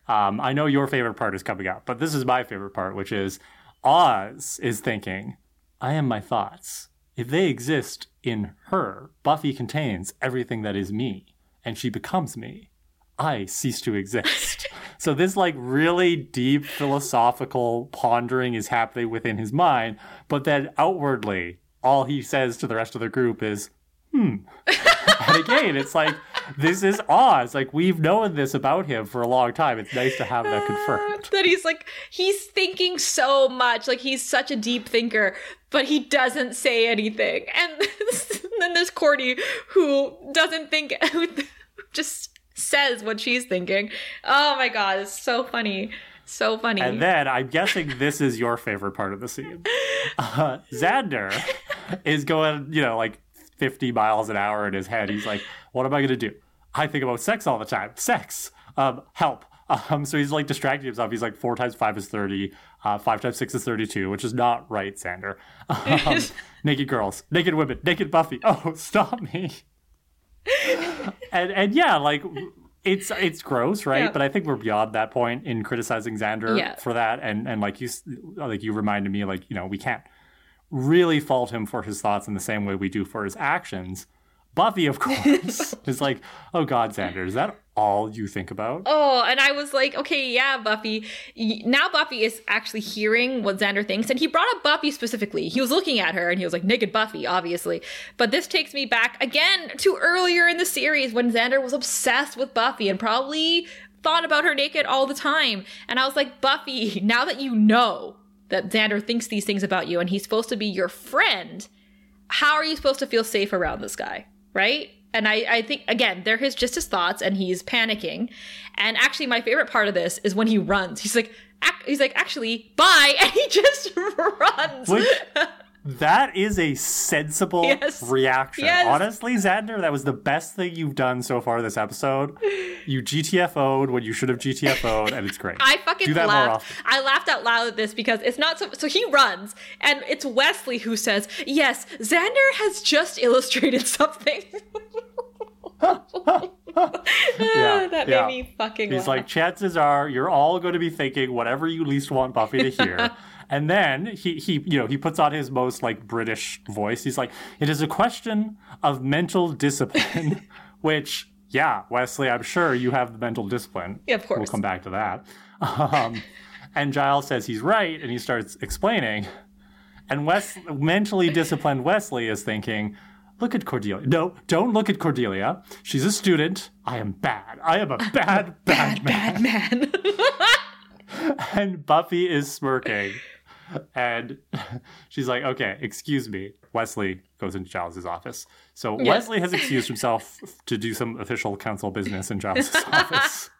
Um, I know your favorite part is coming up, but this is my favorite part, which is Oz is thinking, "I am my thoughts. If they exist in her, Buffy contains everything that is me, and she becomes me. I cease to exist." so this like really deep philosophical pondering is happening within his mind, but then outwardly, all he says to the rest of the group is, hmm. and again, it's like this is Oz. Like we've known this about him for a long time. It's nice to have that confirmed. that he's like he's thinking so much like he's such a deep thinker but he doesn't say anything and then there's cordy who doesn't think who just says what she's thinking oh my god it's so funny so funny And then I'm guessing this is your favorite part of the scene. Uh, Xander is going, you know, like 50 miles an hour in his head. He's like, "What am I going to do? I think about sex all the time. Sex. Um, help." Um, so he's like distracting himself. He's like four times five is thirty. Uh, five times six is thirty-two, which is not right, Xander. Um, naked girls, naked women, naked Buffy. Oh, stop me! and and yeah, like it's it's gross, right? Yeah. But I think we're beyond that point in criticizing Xander Yeah. for that. And and like you like you reminded me, like you know, we can't really fault him for his thoughts in the same way we do for his actions. Buffy, of course, is like, oh God, Xander, is that all you think about? Oh, and I was like, okay, yeah, Buffy. Now Buffy is actually hearing what Xander thinks, and he brought up Buffy specifically. He was looking at her and he was like, naked Buffy, obviously. But this takes me back again to earlier in the series when Xander was obsessed with Buffy and probably thought about her naked all the time. And I was like, Buffy, now that you know that Xander thinks these things about you and he's supposed to be your friend, how are you supposed to feel safe around this guy? Right? And I, I think again, they're his just his thoughts, and he's panicking. And actually, my favorite part of this is when he runs. He's like, ac- he's like, actually, bye, and he just runs. Which, that is a sensible Yes. reaction. Yes. Honestly, Xander, that was the best thing you've done so far this episode. You GTFO'd when you should have GTFO'd, and it's great. I fucking Do that more laughed. I laughed out loud at this because it's not so. So he runs, and it's Wesley who says, "Yes, Xander has just illustrated something." Yeah, that yeah. made me fucking. He's laugh. like, chances are you're all going to be thinking whatever you least want Buffy to hear. And then he, he, you know, he puts on his most like British voice. He's like, it is a question of mental discipline, which, yeah, Wesley, I'm sure you have the mental discipline. Yeah, of course. We'll come back to that. Um, and Giles says he's right, and he starts explaining. And Wes, mentally disciplined Wesley is thinking, look at Cordelia. No, don't look at Cordelia. She's a student. I am bad. I am a bad, bad, man. bad man. And Buffy is smirking. And she's like, okay, excuse me. Wesley goes into Giles' office. So Wesley has excused himself to do some official council business in Giles' office.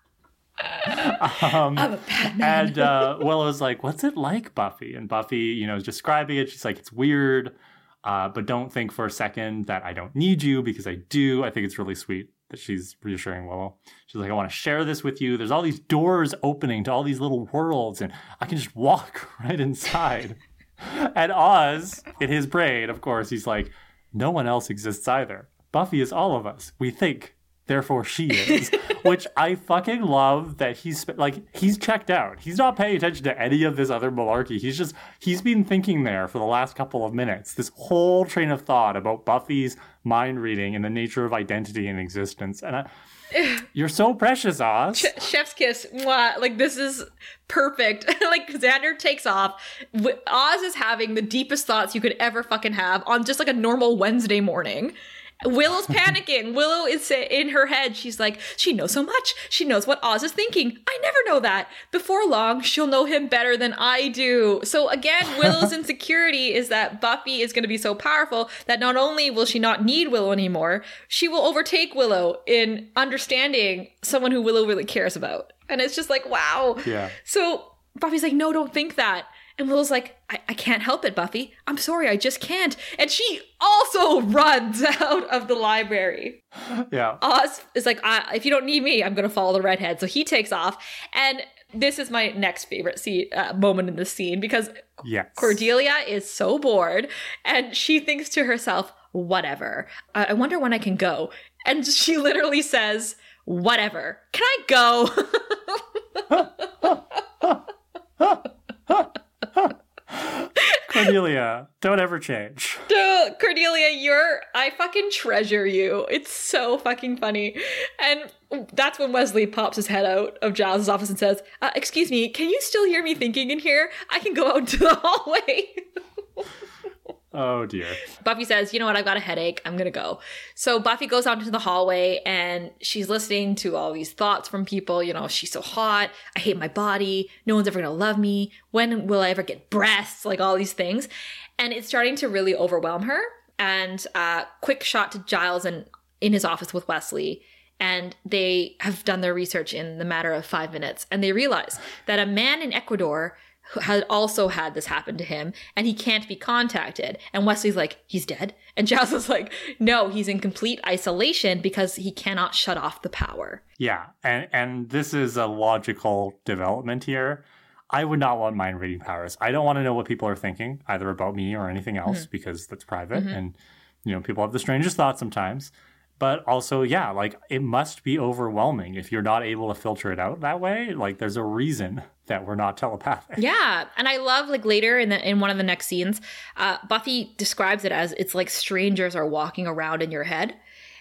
I'm a bad man. And uh, Willow's like, "What's it like, Buffy?" And Buffy, you know, is describing it. She's like, "It's weird, uh, but don't think for a second that I don't need you because I do." I think it's really sweet that she's reassuring Willow. She's like, "I want to share this with you. There's all these doors opening to all these little worlds, and I can just walk right inside." and Oz, in his brain, of course, he's like, "No one else exists either. Buffy is all of us. We think." Therefore, she is, which I fucking love that he's sp- like he's checked out. He's not paying attention to any of this other malarkey. He's just he's been thinking there for the last couple of minutes. This whole train of thought about Buffy's mind reading and the nature of identity and existence. And I, you're so precious, Oz. Chef's kiss. Mwah. Like this is perfect. like Xander takes off. Oz is having the deepest thoughts you could ever fucking have on just like a normal Wednesday morning. Willow's panicking. Willow is in her head. She's like, she knows so much. She knows what Oz is thinking. I never know that. Before long, she'll know him better than I do. So again, Willow's insecurity is that Buffy is going to be so powerful that not only will she not need Willow anymore, she will overtake Willow in understanding someone who Willow really cares about. And it's just like, wow. Yeah. So Buffy's like, no, don't think that. And Willow's like, I, I can't help it, Buffy. I'm sorry, I just can't. And she also runs out of the library. Yeah. Oz is like, I, if you don't need me, I'm going to follow the redhead. So he takes off. And this is my next favorite scene, uh, moment in the scene because Yes. Cordelia is so bored and she thinks to herself, whatever. I, I wonder when I can go. And she literally says, whatever. Can I go? Cordelia, don't ever change. Duh, Cordelia, you're I fucking treasure you. It's so fucking funny. And that's when Wesley pops his head out of Giles' office and says, uh, "Excuse me, can you still hear me thinking in here? I can go out into the hallway." Oh dear. Buffy says, "You know what? I've got a headache. I'm gonna go." So Buffy goes out into the hallway and she's listening to all these thoughts from people. You know, she's so hot. I hate my body. No one's ever gonna love me. When will I ever get breasts? Like all these things, and it's starting to really overwhelm her. And uh, quick shot to Giles and in his office with Wesley. And they have done their research in the matter of five minutes, and they realize that a man in Ecuador had also had this happen to him and he can't be contacted. And Wesley's like, he's dead. And Giles is like, no, he's in complete isolation because he cannot shut off the power. Yeah, and and this is a logical development here. I would not want mind reading powers. I don't want to know what people are thinking, either about me or anything else, mm-hmm. because that's private. Mm-hmm. And you know, people have the strangest thoughts sometimes. But also, yeah, like it must be overwhelming if you're not able to filter it out that way. Like there's a reason that we're not telepathic. Yeah, and I love like later in the in one of the next scenes, uh, Buffy describes it as it's like strangers are walking around in your head,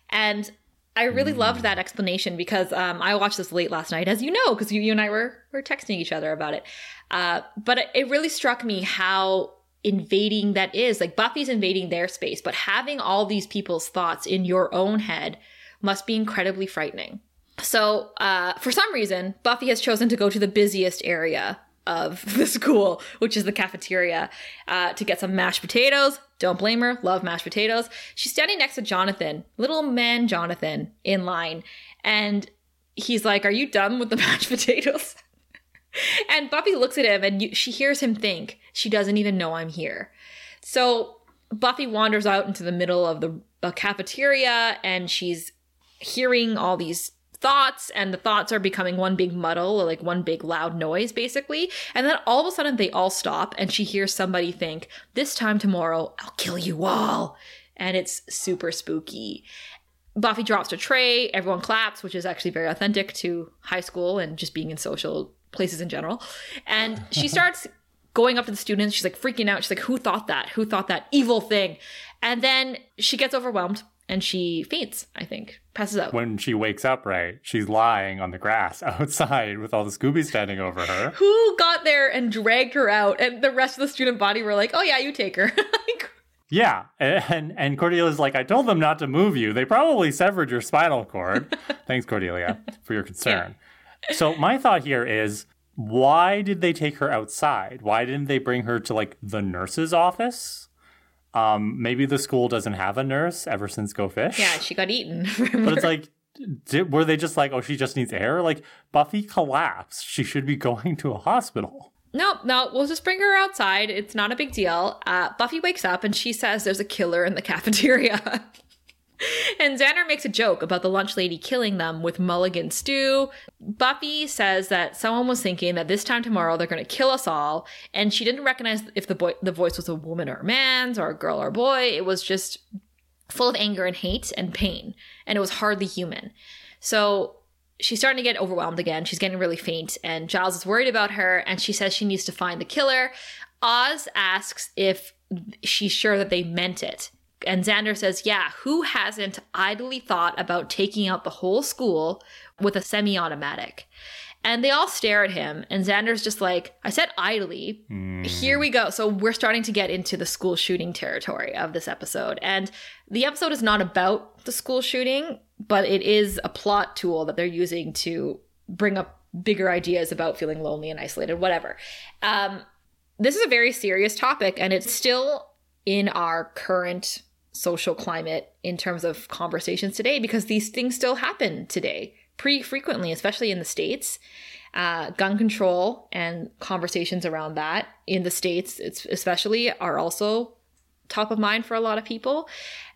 And I really loved that explanation because um, I watched this late last night, as you know, because you, you and I were were texting each other about it. Uh, but it, it really struck me how invading that is. Like Buffy's invading their space, but having all these people's thoughts in your own head must be incredibly frightening. So, uh, for some reason, Buffy has chosen to go to the busiest area of the school, which is the cafeteria, uh, to get some mashed potatoes. Don't blame her, love mashed potatoes. She's standing next to Jonathan, little man Jonathan, in line, and he's like, Are you done with the mashed potatoes? And Buffy looks at him and you, she hears him think, She doesn't even know I'm here. So Buffy wanders out into the middle of the, the cafeteria and she's hearing all these thoughts and the thoughts are becoming one big muddle like one big loud noise basically. And then all of a sudden they all stop and she hears somebody think this time tomorrow i'll kill you all. And it's super spooky. Buffy drops her tray. Everyone claps which is actually very authentic to high school and just being in social places in general and she starts going up to the students she's like freaking out she's like who thought that who thought that evil thing and then she gets overwhelmed and she faints, I think, passes out. When she wakes up, right, she's lying on the grass outside with all the Scooby standing over her. Who got there and dragged her out? And the rest of the student body were like, oh, yeah, you take her. yeah. And, and Cordelia's like, I told them not to move you. They probably severed your spinal cord. Thanks, Cordelia, for your concern. Yeah. So, my thought here is why did they take her outside? Why didn't they bring her to like the nurse's office? Um, maybe the school doesn't have a nurse ever since Go Fish. Yeah, she got eaten. but it's like, did, were they just like, oh, she just needs air? Like Buffy collapsed. She should be going to a hospital. No, no, we'll just bring her outside. It's not a big deal. Uh, Buffy wakes up and she says there's a killer in the cafeteria. And Xander makes a joke about the lunch lady killing them with mulligan stew. Buffy says that someone was thinking that this time tomorrow they're going to kill us all, and she didn't recognize if the boy the voice was a woman or a man's or a girl or a boy. It was just full of anger and hate and pain, and it was hardly human. So she's starting to get overwhelmed again. She's getting really faint, and Giles is worried about her, and she says she needs to find the killer. Oz asks if she's sure that they meant it. And Xander says, Yeah, who hasn't idly thought about taking out the whole school with a semi automatic? And they all stare at him. And Xander's just like, I said idly. Mm. Here we go. So we're starting to get into the school shooting territory of this episode. And the episode is not about the school shooting, but it is a plot tool that they're using to bring up bigger ideas about feeling lonely and isolated, whatever. Um, this is a very serious topic, and it's still in our current social climate in terms of conversations today because these things still happen today pretty frequently, especially in the States. Uh, gun control and conversations around that in the States, it's especially, are also top of mind for a lot of people.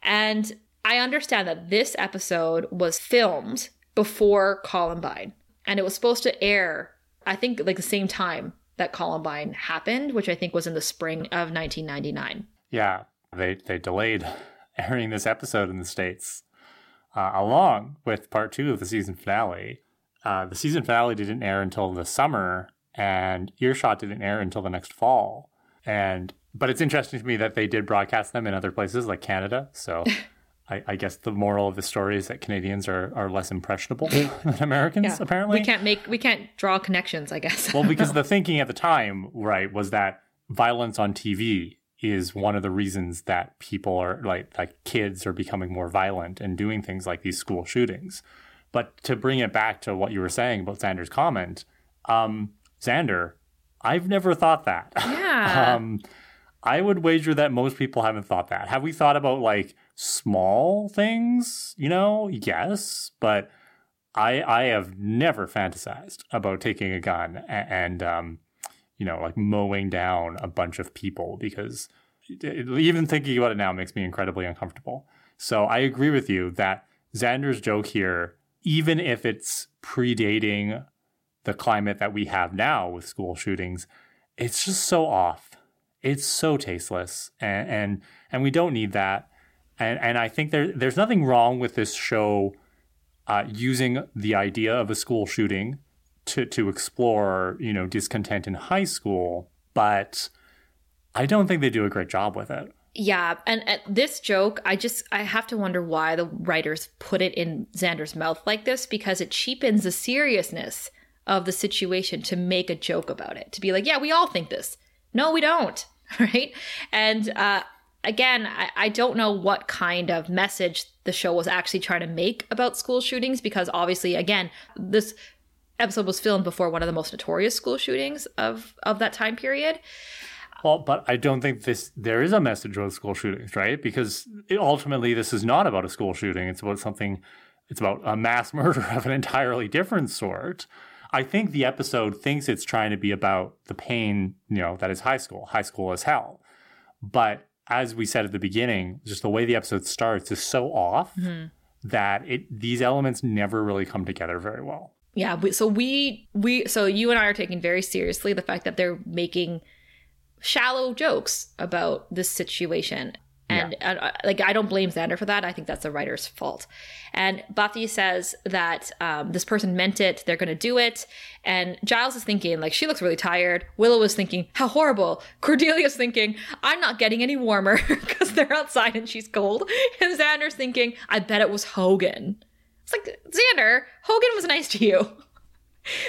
And I understand that this episode was filmed before Columbine and it was supposed to air, I think, like the same time that Columbine happened, which I think was in the spring of 1999. Yeah, they they delayed airing this episode in the states, uh, along with part two of the season finale. Uh, the season finale didn't air until the summer, and Earshot didn't air until the next fall. And but it's interesting to me that they did broadcast them in other places like Canada. So. I, I, guess the moral of the story is that Canadians are, are less impressionable than Americans. Yeah. Apparently, we can't make we can't draw connections. I guess. well, because the thinking at the time, right, was that violence on TV is one of the reasons that people are like like kids are becoming more violent and doing things like these school shootings. But to bring it back to what you were saying about Xander's comment, um, Xander, I've never thought that. Yeah. um, I would wager that most people haven't thought that. Have we thought about like small things? You know, yes, but I I have never fantasized about taking a gun and, and um, you know, like mowing down a bunch of people because even thinking about it now makes me incredibly uncomfortable. So I agree with you that Xander's joke here, even if it's predating the climate that we have now with school shootings, it's just so off. It's so tasteless, and and, and we don't need that. And and I think there there's nothing wrong with this show uh, using the idea of a school shooting to to explore you know discontent in high school, but I don't think they do a great job with it. Yeah, and at this joke, I just I have to wonder why the writers put it in Xander's mouth like this because it cheapens the seriousness of the situation to make a joke about it. To be like, yeah, we all think this. No, we don't. Right? And uh again, I, I don't know what kind of message the show was actually trying to make about school shootings because obviously, again, this episode was filmed before one of the most notorious school shootings of of that time period. Well, but I don't think this there is a message about school shootings, right? Because ultimately, this is not about a school shooting. It's about something. It's about a mass murder of an entirely different sort. I think the episode thinks it's trying to be about the pain, you know, that is high school. High school is hell. But as we said at the beginning, just the way the episode starts is so off mm-hmm. that it these elements never really come together very well. Yeah, we, so we we so you and I are taking very seriously the fact that they're making shallow jokes about this situation. And yeah. uh, like I don't blame Xander for that. I think that's the writer's fault. And Buffy says that um, this person meant it. They're going to do it. And Giles is thinking like she looks really tired. Willow is thinking how horrible. Cordelia's thinking I'm not getting any warmer because they're outside and she's cold. And Xander's thinking I bet it was Hogan. It's like Xander, Hogan was nice to you.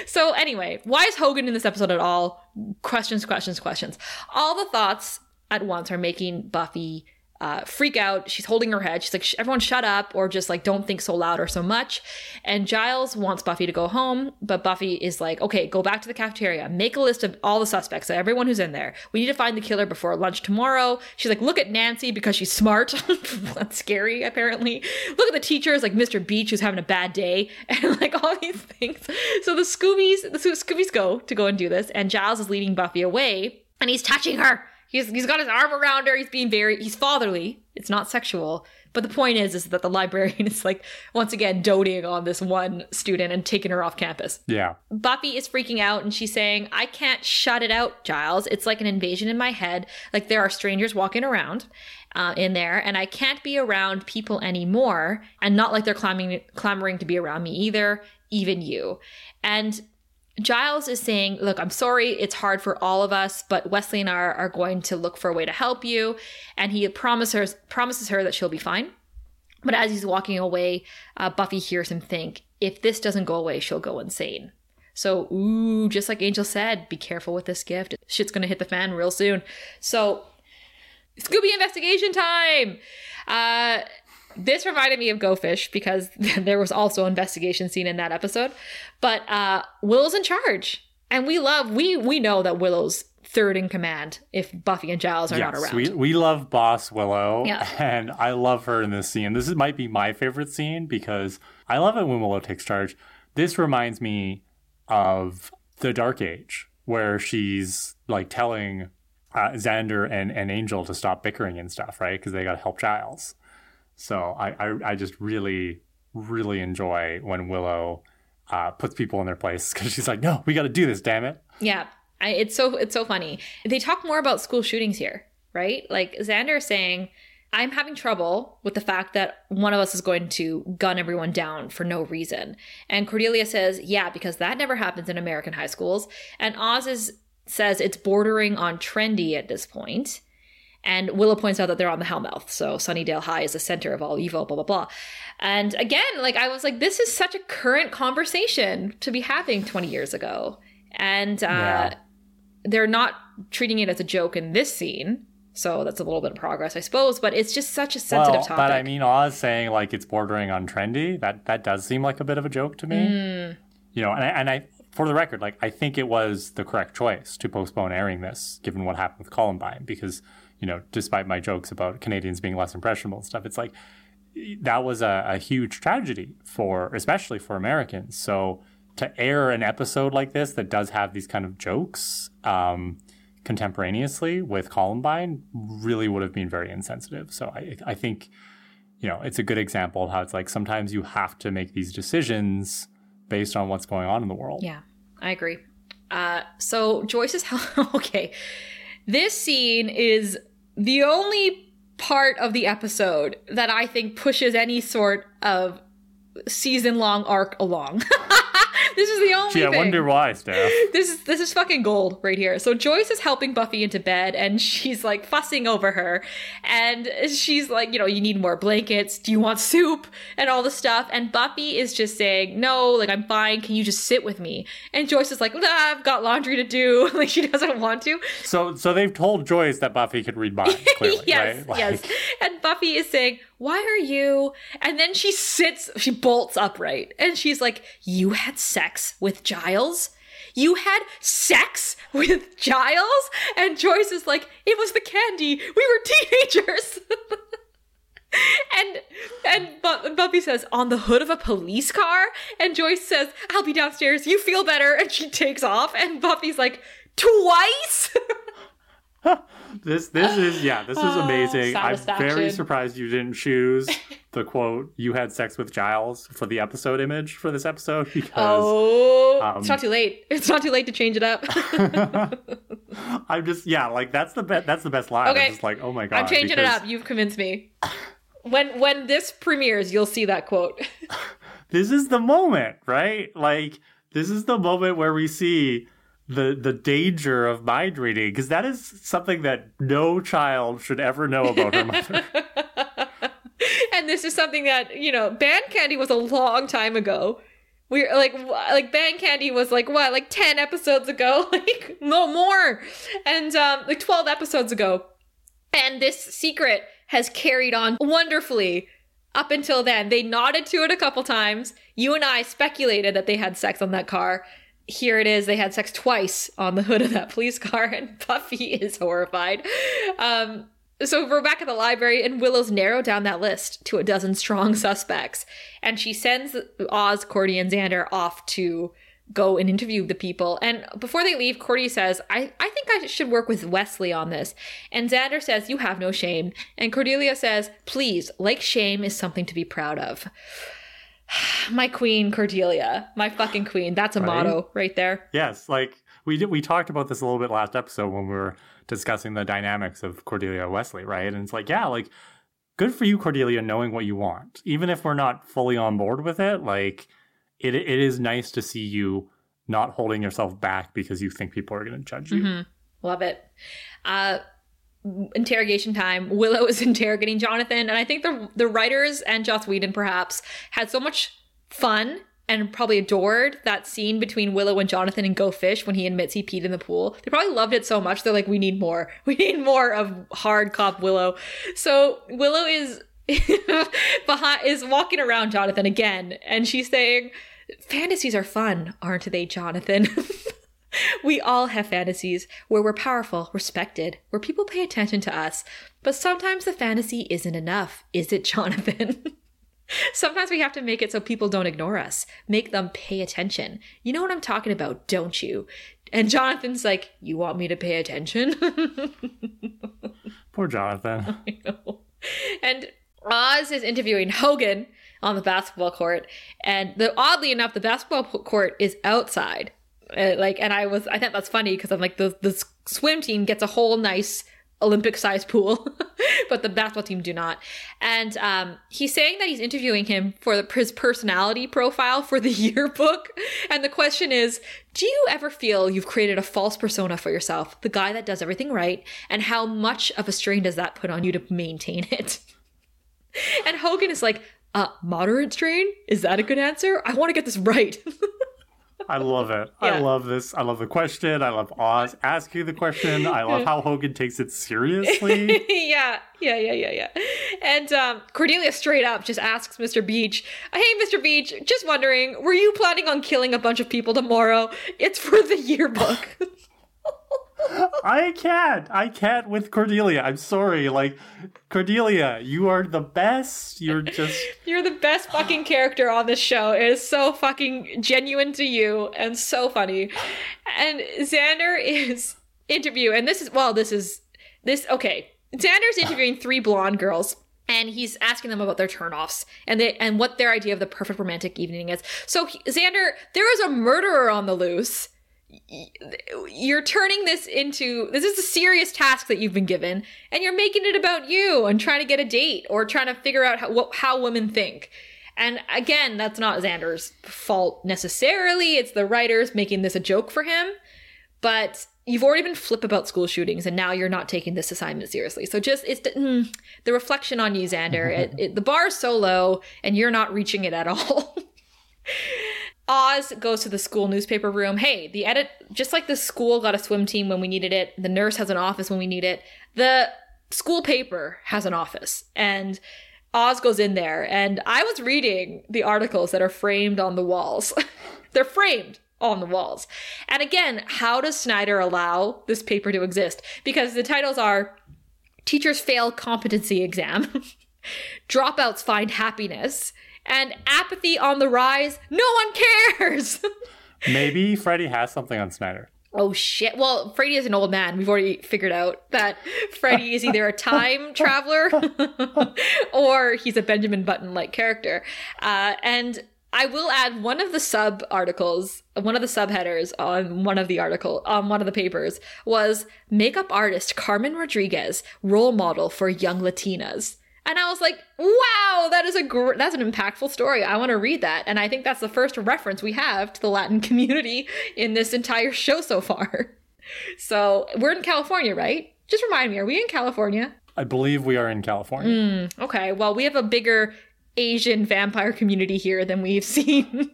So anyway, why is Hogan in this episode at all? Questions, questions, questions. All the thoughts at once are making Buffy uh, freak out. She's holding her head. She's like, everyone shut up or just like, don't think so loud or so much. And Giles wants Buffy to go home, but Buffy is like, okay, go back to the cafeteria, make a list of all the suspects, everyone who's in there. We need to find the killer before lunch tomorrow. She's like, look at Nancy because she's smart. That's scary, apparently. Look at the teachers like Mr. Beach who's having a bad day and like all these things. So the Scoobies, the Scoobies go to go and do this, and Giles is leading Buffy away and he's touching her He's he's got his arm around her. He's being very he's fatherly. It's not sexual. But the point is is that the librarian is like once again doting on this one student and taking her off campus. Yeah. Buffy is freaking out and she's saying, "I can't shut it out, Giles. It's like an invasion in my head. Like there are strangers walking around." Uh, in there, and I can't be around people anymore, and not like they're clamoring, clamoring to be around me either, even you. And Giles is saying, Look, I'm sorry, it's hard for all of us, but Wesley and I are, going to look for a way to help you. And he promises her, promises her that she'll be fine. But as he's walking away, uh, Buffy hears him think, If this doesn't go away, she'll go insane. So, ooh, just like Angel said, be careful with this gift. Shit's gonna hit the fan real soon. So, Scooby investigation time! Uh, this reminded me of Go Fish because there was also an investigation scene in that episode. But uh, Willow's in charge, and we love we we know that Willow's third in command if Buffy and Giles are yes, not around. We we love Boss Willow, yeah. and I love her in this scene. This is, might be my favorite scene because I love it when Willow takes charge. This reminds me of the Dark Age, where she's like telling uh, Xander and, and Angel to stop bickering and stuff, right? Because they got to help Giles. So I, I, I just really, really enjoy when Willow uh, puts people in their place because she's like, no, we got to do this, damn it. Yeah. I, it's so it's so funny. They talk more about school shootings here, right? Like Xander saying, I'm having trouble with the fact that one of us is going to gun everyone down for no reason. And Cordelia says, yeah, because that never happens in American high schools. And Oz is, says it's bordering on trendy at this point. And Willow points out that they're on the Hellmouth, so Sunnydale High is the center of all evil, blah, blah, blah. And again, like I was like, this is such a current conversation to be having 20 years ago. And uh, yeah. they're not treating it as a joke in this scene. So that's a little bit of progress, I suppose, but it's just such a sensitive well, topic. But I mean, Oz saying like it's bordering on trendy, that that does seem like a bit of a joke to me. Mm. You know, and I, and I, for the record, like I think it was the correct choice to postpone airing this, given what happened with Columbine, because you know, despite my jokes about Canadians being less impressionable and stuff, it's like that was a, a huge tragedy for, especially for Americans. So to air an episode like this that does have these kind of jokes um, contemporaneously with Columbine really would have been very insensitive. So I, I think, you know, it's a good example of how it's like sometimes you have to make these decisions based on what's going on in the world. Yeah, I agree. Uh, so Joyce is okay. This scene is the only part of the episode that I think pushes any sort of season long arc along. this is the only Gee, I thing. wonder why, Steph. this is this is fucking gold right here. So Joyce is helping Buffy into bed and she's like fussing over her and she's like, you know, you need more blankets. Do you want soup? And all the stuff. And Buffy is just saying, "No, like I'm fine. Can you just sit with me?" And Joyce is like, nah, "I've got laundry to do." like she doesn't want to. So, so they've told Joyce that Buffy could read minds. Clearly, yes, right? Like- yes. And Buffy is saying, Why are you? And then she sits, she bolts upright, and she's like, You had sex with Giles? You had sex with Giles? And Joyce is like, It was the candy. We were teenagers. and and Bu- Buffy says, On the hood of a police car? And Joyce says, I'll be downstairs. You feel better. And she takes off. And Buffy's like, Twice? This this is yeah, this is amazing. I'm very surprised you didn't choose the quote "You had sex with Giles" for the episode image for this episode because Oh, um, it's not too late. It's not too late to change it up. I'm just yeah, like that's the best that's the best line. Okay. I'm just like, oh my god. I'm changing because it up. You've convinced me. When when this premieres, you'll see that quote. This is the moment, right? Like this is the moment where we see the the danger of mind reading because that is something that no child should ever know about her mother. and this is something that you know, Band Candy was a long time ago. We're like, like Band Candy was like what, like ten episodes ago, like no more, and um, like twelve episodes ago. And this secret has carried on wonderfully up until then. They nodded to it a couple times. You and I speculated that they had sex on that car. Here it is. They had sex twice on the hood of that police car, and Buffy is horrified. Um, so we're back at the library, and Willow's narrowed down that list to a dozen strong suspects, and she sends Oz, Cordy, and Xander off to go and interview the people. And before they leave, Cordy says, I, I think I should work with Wesley on this. And Xander says, You have no shame. And Cordelia says, Please, like shame is something to be proud of. my queen, Cordelia. My fucking queen. That's a Right? motto right there. yes, like we did we talked about this a little bit last episode when we were discussing the dynamics of Cordelia Wesley, right? And it's like, yeah, like good for you, Cordelia, knowing what you want. Even if we're not fully on board with it, like it it is nice to see you not holding yourself back because you think people are going to judge you. Mhm. Love it. Uh, interrogation time. Willow is interrogating Jonathan, and I think the the writers and Joss Whedon perhaps had so much fun and probably adored that scene between Willow and Jonathan and Go Fish when he admits he peed in the pool. They probably loved it so much they're like, we need more. We need more of hard cop Willow. So Willow is behind is walking around Jonathan again, and she's saying, "Fantasies are fun, aren't they, Jonathan?" We all have fantasies where we're powerful, respected, where people pay attention to us. But sometimes the fantasy isn't enough, is it, Jonathan? sometimes we have to make it so people don't ignore us, make them pay attention. You know what I'm talking about, don't you? And Jonathan's like, You want me to pay attention? Poor Jonathan. I know. And Oz is interviewing Hogan on the basketball court, and the oddly enough, the basketball court is outside. Uh, like, and I was, I thought that's funny because I'm like, the the swim team gets a whole nice Olympic-sized pool, but the basketball team do not. And um, he's saying that he's interviewing him for the, his personality profile for the yearbook. And the question is, do you ever feel you've created a false persona for yourself, the guy that does everything right, and how much of a strain does that put on you to maintain it? And Hogan is like, uh, moderate strain? Is that a good answer? I want to get this right. I love it. Yeah. I love this. I love the question. I love Oz asking the question. I love how Hogan takes it seriously. yeah, yeah, yeah, yeah, yeah. And um, Cordelia straight up just asks Mr. Beach, Hey, Mr. Beach, just wondering, were you planning on killing a bunch of people tomorrow? It's for the yearbook. I can't. I can't with Cordelia. I'm sorry. Like, Cordelia, you are the best. You're just. You're the best fucking character on this show. It is so fucking genuine to you and so funny. And Xander is interview, and this is well, this is this okay. Xander's interviewing three blonde girls. And he's asking them about their turnoffs and they and what their idea of the perfect romantic evening is. So he- Xander, there is a murderer on the loose. You're turning this into this is a serious task that you've been given, and you're making it about you and trying to get a date or trying to figure out how, what, how women think. And again, that's not Xander's fault necessarily. It's the writers making this a joke for him. But you've already been flip about school shootings, and now you're not taking this assignment seriously. So just it's the, mm, the reflection on you, Xander. it, it, the bar is so low, and you're not reaching it at all. Oz goes to the school newspaper room. Hey, the edit, just like the school got a swim team when we needed it, the nurse has an office when we need it. The school paper has an office, and Oz goes in there. And I was reading the articles that are framed on the walls. They're framed on the walls. And again, how does Snyder allow this paper to exist? Because the titles are Teachers Fail Competency Exam, Dropouts Find Happiness, and apathy on the rise. No one cares. Maybe Freddy has something on Snyder. Oh shit. Well, Freddy is an old man. We've already figured out that Freddy is either a time traveler or he's a Benjamin Button like character. Uh, and I will add one of the sub articles, one of the subheaders on one of the article on one of the papers was makeup artist Carmen Rodriguez role model for young Latinas. And I was like, wow, that is a gr- that's an impactful story. I want to read that. And I think that's the first reference we have to the Latin community in this entire show so far. So we're in California, right? Just remind me, are we in California? I believe we are in California. Mm, okay, well, we have a bigger Asian vampire community here than we've seen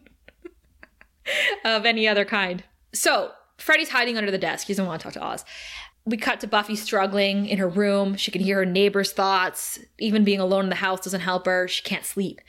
of any other kind. So Freddy's hiding under the desk. He doesn't want to talk to Oz we cut to Buffy struggling in her room. She can hear her neighbor's thoughts. Even being alone in the house doesn't help her. She can't sleep.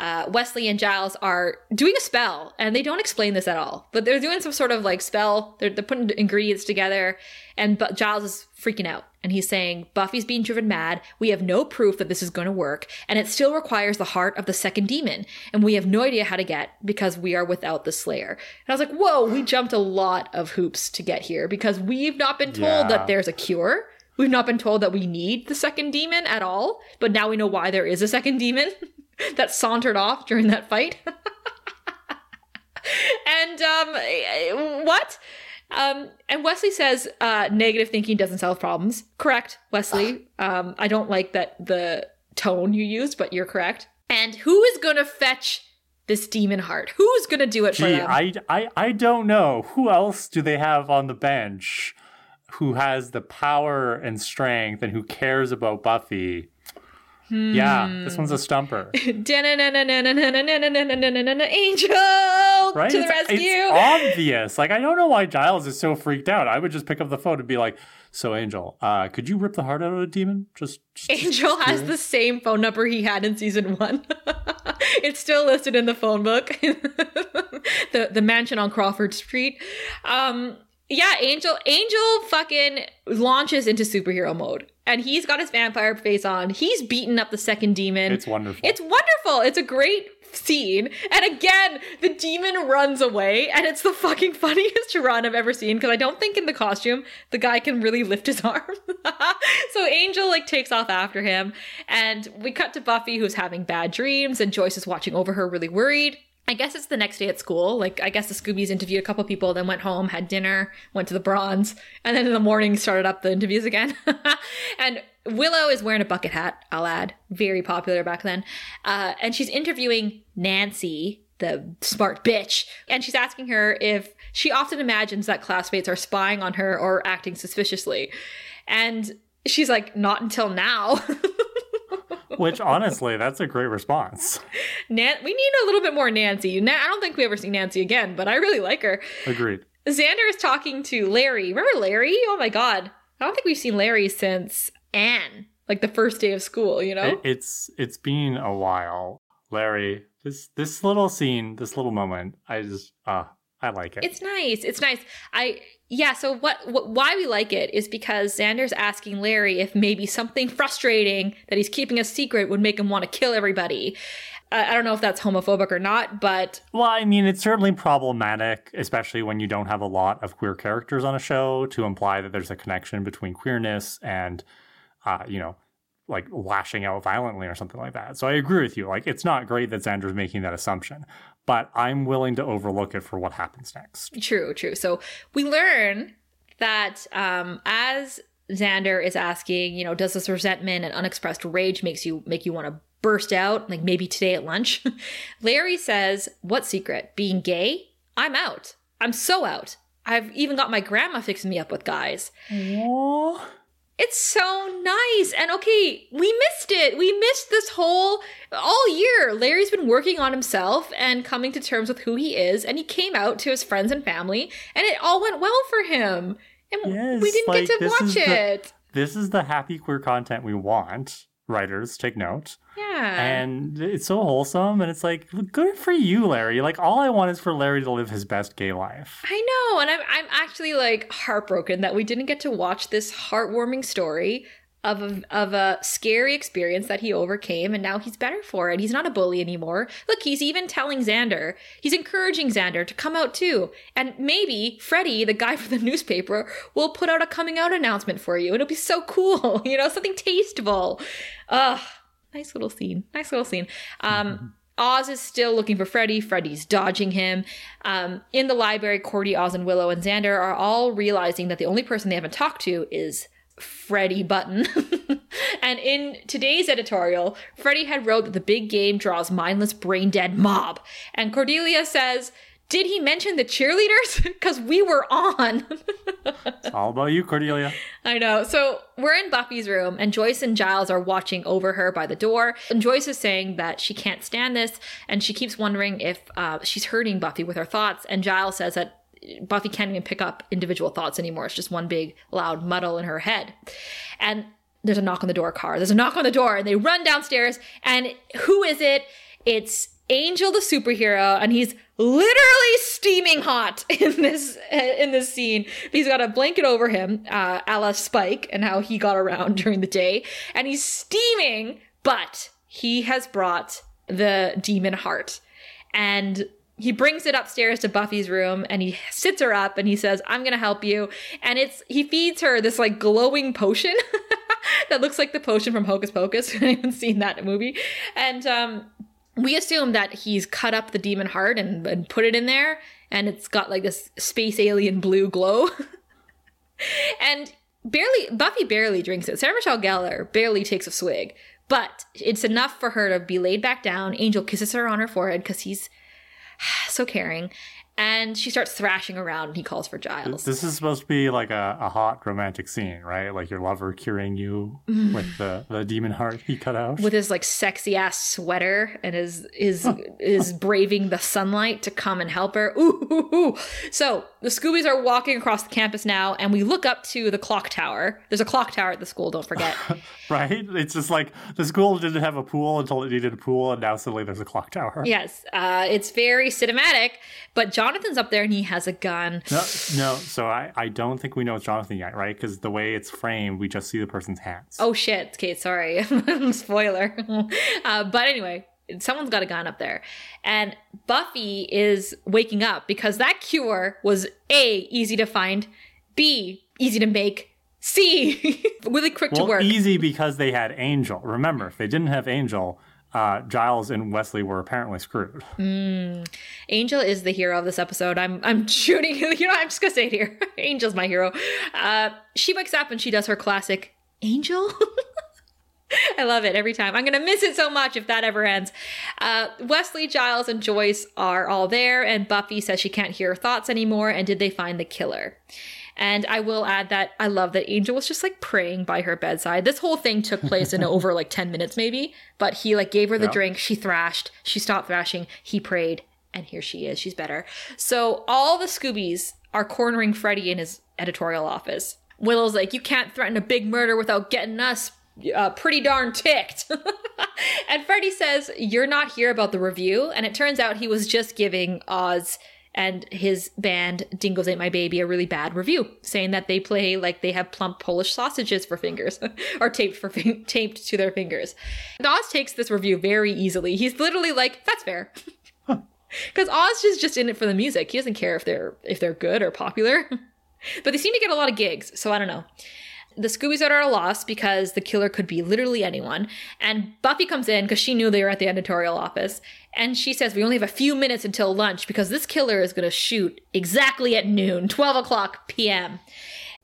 Uh, Wesley and Giles are doing a spell, and they don't explain this at all. But they're doing some sort of like spell. They're, they're putting ingredients together, and but Giles is freaking out and he's saying Buffy's being driven mad. We have no proof that this is going to work, and it still requires the heart of the second demon, and we have no idea how to get because we are without the Slayer. And I was like, whoa, we jumped a lot of hoops to get here because we've not been told yeah. that there's a cure. We've not been told that we need the second demon at all, but now we know why there is a second demon that sauntered off during that fight. and um, what? Um, and Wesley says uh, negative thinking doesn't solve problems. Correct, Wesley. Um, I don't like that the tone you used, but you're correct. And who is going to fetch this demon heart? Who's going to do it Gee, for them? I, I, I don't know. Who else do they have on the bench who has the power and strength and who cares about Buffy? Hmm. Yeah, this one's a stumper. Angel right? to the rescue. It's obvious. Like I don't know why Giles is so freaked out. I would just pick up the phone and be like, "So Angel, uh, could you rip the heart out of a demon?" Just, just Angel just has the same phone number he had in season one. it's still listed in the phone book. the the mansion on Crawford Street. Um, yeah, Angel Angel fucking launches into superhero mode. And he's got his vampire face on. He's beaten up the second demon. It's wonderful. It's wonderful. It's a great scene. And again, the demon runs away, and it's the fucking funniest run I've ever seen because I don't think in the costume the guy can really lift his arm. so Angel like takes off after him, and we cut to Buffy who's having bad dreams, and Joyce is watching over her, really worried. I guess it's the next day at school. Like, I guess the Scoobies interviewed a couple people, then went home, had dinner, went to the Bronze, and then in the morning started up the interviews again. and Willow is wearing a bucket hat, I'll add. Very popular back then. Uh, and she's interviewing Nancy, the smart bitch, and she's asking her if she often imagines that classmates are spying on her or acting suspiciously. And she's like, not until now. Which honestly, that's a great response. Nan- we need a little bit more Nancy. Na- I don't think we ever see Nancy again, but I really like her. Agreed. Xander is talking to Larry. Remember Larry? Oh my god. I don't think we've seen Larry since Anne, like the first day of school, you know? it's it's been a while. Larry, this this little scene, this little moment, I just uh I like it. It's nice. It's nice. I yeah. So what, what? Why we like it is because Xander's asking Larry if maybe something frustrating that he's keeping a secret would make him want to kill everybody. Uh, I don't know if that's homophobic or not, but well, I mean, it's certainly problematic, especially when you don't have a lot of queer characters on a show to imply that there's a connection between queerness and, uh, you know, like lashing out violently or something like that. So I agree with you. Like, it's not great that Xander's making that assumption but I'm willing to overlook it for what happens next. True, true. So we learn that um, as Xander is asking, you know, does this resentment and unexpressed rage makes you make you want to burst out, like maybe today at lunch. Larry says, What secret? Being gay? I'm out. I'm so out. I've even got my grandma fixing me up with guys. Aww. It's so nice. And okay, we missed it. We missed this whole all year. Larry's been working on himself and coming to terms with who he is, and he came out to his friends and family, and it all went well for him. And Yes, we didn't like, get to watch the- it. This is the happy queer content we want. Writers, take note. yeah. And it's so wholesome, and it's like, good for you, Larry. Like, all I want is for Larry to live his best gay life. I know, and I'm I'm actually like heartbroken that we didn't get to watch this heartwarming story of a, of a scary experience that he overcame, and now he's better for it. He's not a bully anymore. Look, he's even telling Xander, he's encouraging Xander to come out too, and maybe Freddy, the guy from the newspaper, will put out a coming out announcement for you. It'll be so cool, you know, something tasteful. Ugh, nice little scene. Nice little scene. Um. Oz is still looking for Freddy. Freddy's dodging him. Um, in the library, Cordy, Oz, and Willow and Xander are all realizing that the only person they haven't talked to is Freddy Button. and in today's editorial, Freddy had wrote that the big game draws mindless, brain dead mob. And Cordelia says, Did he mention the cheerleaders? Because we were on. It's all about you, Cordelia. I know. So we're in Buffy's room, and Joyce and Giles are watching over her by the door. And Joyce is saying that she can't stand this, and she keeps wondering if uh, she's hurting Buffy with her thoughts. And Giles says that Buffy can't even pick up individual thoughts anymore. It's just one big, loud muddle in her head. And there's a knock on the door car. There's a knock on the door, and they run downstairs. And who is it? It's Angel the superhero, and he's literally steaming hot in this in this scene. He's got a blanket over him, uh, a la Spike, and how he got around during the day, and he's steaming. But he has brought the demon heart, and he brings it upstairs to Buffy's room and he sits her up and he says, I'm gonna help you. And it's he feeds her this like glowing potion that looks like the potion from Hocus Pocus. Haven't seen that movie. And um we assume that he's cut up the demon heart and, and put it in there, and it's got like this space alien blue glow. and barely Buffy barely drinks it. Sarah Michelle Gellar barely takes a swig, but it's enough for her to be laid back down. Angel kisses her on her forehead because he's so caring. And she starts thrashing around and he calls for Giles. This is supposed to be like a, a hot romantic scene, right? Like your lover curing you with the, the demon heart he cut out. with his like sexy ass sweater and is is is braving the sunlight to come and help her. Ooh, ooh, ooh. So the Scoobies are walking across the campus now, and we look up to the clock tower. There's a clock tower at the school. Don't forget. right? It's just like the school didn't have a pool until it needed a pool, and now suddenly there's a clock tower. yes, uh, it's very cinematic. But Jonathan's up there and he has a gun. No, no, so I, I don't think we know it's Jonathan yet, right? Because the way it's framed, we just see the person's hands. Oh shit, Kate, sorry. Spoiler. uh, but anyway, someone's got a gun up there. And Buffy is waking up because that cure was A, easy to find, B, easy to make, C, really quick to work. easy because they had Angel. Remember, if they didn't have Angel, uh, Giles and Wesley were apparently screwed. Angel is the hero of this episode. I'm I'm shooting, you know, I'm just gonna say it here. Angel's my hero. Uh, she wakes up and she does her classic Angel. I love it every time. I'm gonna miss it so much if that ever ends. Uh, Wesley, Giles, and Joyce are all there, and Buffy says she can't hear her thoughts anymore. And did they find the killer? And I will add that I love that Angel was just like praying by her bedside. This whole thing took place in over like 10 minutes, maybe. But he like gave her the Yeah. drink. She thrashed. She stopped thrashing. He prayed. And here she is. She's better. So all the Scoobies are cornering Freddy in his editorial office. Willow's like, You can't threaten a big murder without getting us uh, pretty darn ticked. and Freddy says, You're not here about the review. And it turns out he was just giving Oz and his band Dingoes Ate My Baby a really bad review, saying that they play like they have plump Polish sausages for fingers or taped for fin- taped to their fingers. Oz takes this review very easily. He's literally like, "That's fair." Because Oz is just in it for the music. He doesn't care if they're if they're good or popular. but they seem to get a lot of gigs, so I don't know. The Scoobies are at a loss because the killer could be literally anyone. And Buffy comes in because she knew they were at the editorial office. And she says, We only have a few minutes until lunch because this killer is going to shoot exactly at noon, 12 o'clock p.m.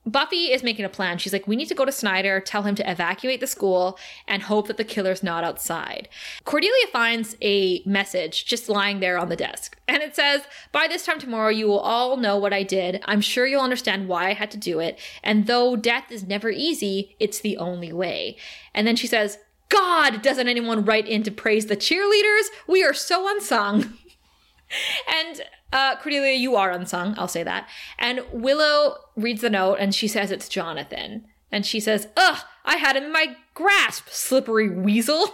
Buffy is making a plan. She's like, we need to go to Snyder, tell him to evacuate the school, and hope that the killer's not outside. Cordelia finds a message just lying there on the desk. And it says, By this time tomorrow, you will all know what I did. I'm sure you'll understand why I had to do it. And though death is never easy, it's the only way. And then she says, God, doesn't anyone write in to praise the cheerleaders? We are so unsung. and uh, Cordelia, you are unsung. I'll say that. And Willow reads the note and she says it's Jonathan. And she says, Ugh, I had him in my grasp, slippery weasel.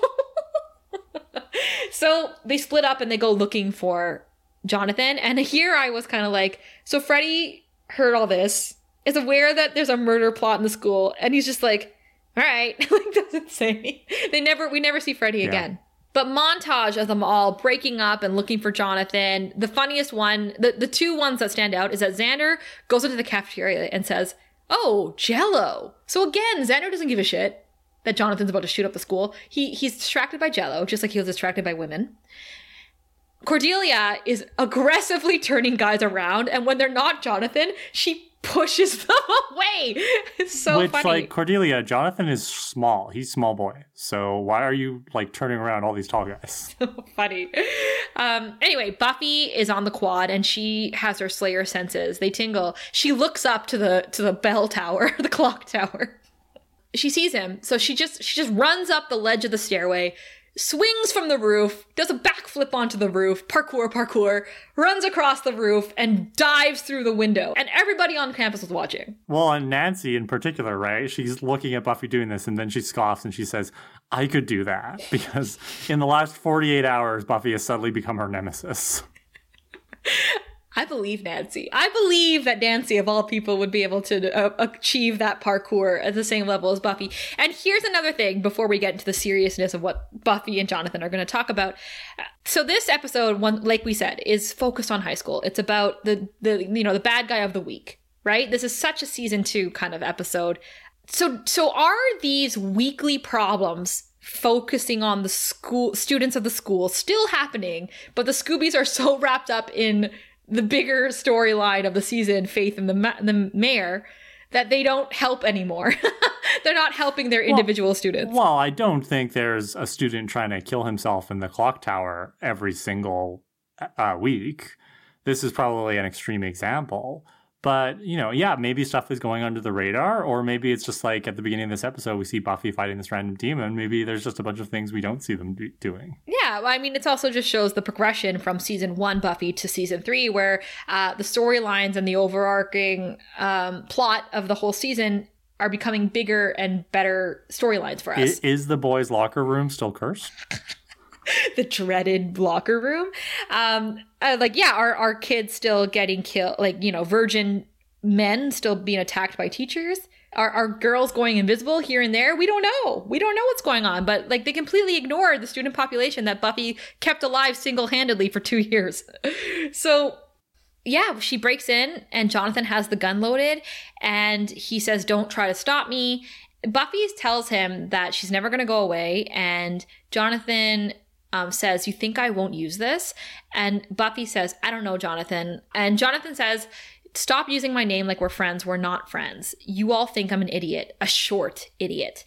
so they split up and they go looking for Jonathan. And here I was kind of like, so Freddy heard all this, is aware that there's a murder plot in the school, and he's just like, all right, like doesn't say. They never, we never see Freddy yeah. again. But montage of them all breaking up and looking for Jonathan. The funniest one, the, the two ones that stand out is that Xander goes into the cafeteria and says, Oh, Jello. So again, Xander doesn't give a shit that Jonathan's about to shoot up the school. He he's distracted by Jello, just like he was distracted by women. Cordelia is aggressively turning guys around, and when they're not Jonathan, she pushes them away. It's so Which, funny. like Cordelia, Jonathan is small. He's small boy. So why are you like turning around all these tall guys? So funny. Um, anyway, Buffy is on the quad and she has her Slayer senses. They tingle. She looks up to the to the bell tower, the clock tower. She sees him, so she just she just runs up the ledge of the stairway, swings from the roof, does a backflip onto the roof, parkour, parkour, runs across the roof, and dives through the window. And everybody on campus was watching. Well, and Nancy in particular, right? She's looking at Buffy doing this, and then she scoffs and she says, I could do that. Because in the last 48 hours, Buffy has suddenly become her nemesis. I believe Nancy. I believe that Nancy, of all people, would be able to uh, achieve that parkour at the same level as Buffy. And here's another thing before we get into the seriousness of what Buffy and Jonathan are going to talk about. So this episode, one like we said, is focused on high school. It's about the the you know the bad guy of the week, right? This is such a season two kind of episode. So so are these weekly problems focusing on the school students of the school still happening, but the Scoobies are so wrapped up in the bigger storyline of the season, Faith and the ma- the mayor, that they don't help anymore. They're not helping their individual well, students. Well, I don't think there's a student trying to kill himself in the clock tower every single uh, week. This is probably an extreme example. But, you know, yeah, maybe stuff is going under the radar, or maybe it's just like at the beginning of this episode, we see Buffy fighting this random demon. Maybe there's just a bunch of things we don't see them do- doing. Yeah, well, I mean, it also just shows the progression from season one Buffy to season three, where uh, the storylines and the overarching um, plot of the whole season are becoming bigger and better storylines for us. Is, is the boys' locker room still cursed? the dreaded locker room. Um, uh, like, yeah, are our kids still getting killed? Like, you know, virgin men still being attacked by teachers? Are, are girls going invisible here and there? We don't know. We don't know what's going on, but like they completely ignored the student population that Buffy kept alive single handedly for two years. so yeah, she breaks in and Jonathan has the gun loaded and he says, Don't try to stop me. Buffy tells him that she's never going to go away, and Jonathan um, says, You think I won't use this? And Buffy says, I don't know, Jonathan. And Jonathan says, Stop using my name like we're friends. We're not friends. You all think I'm an idiot, a short idiot.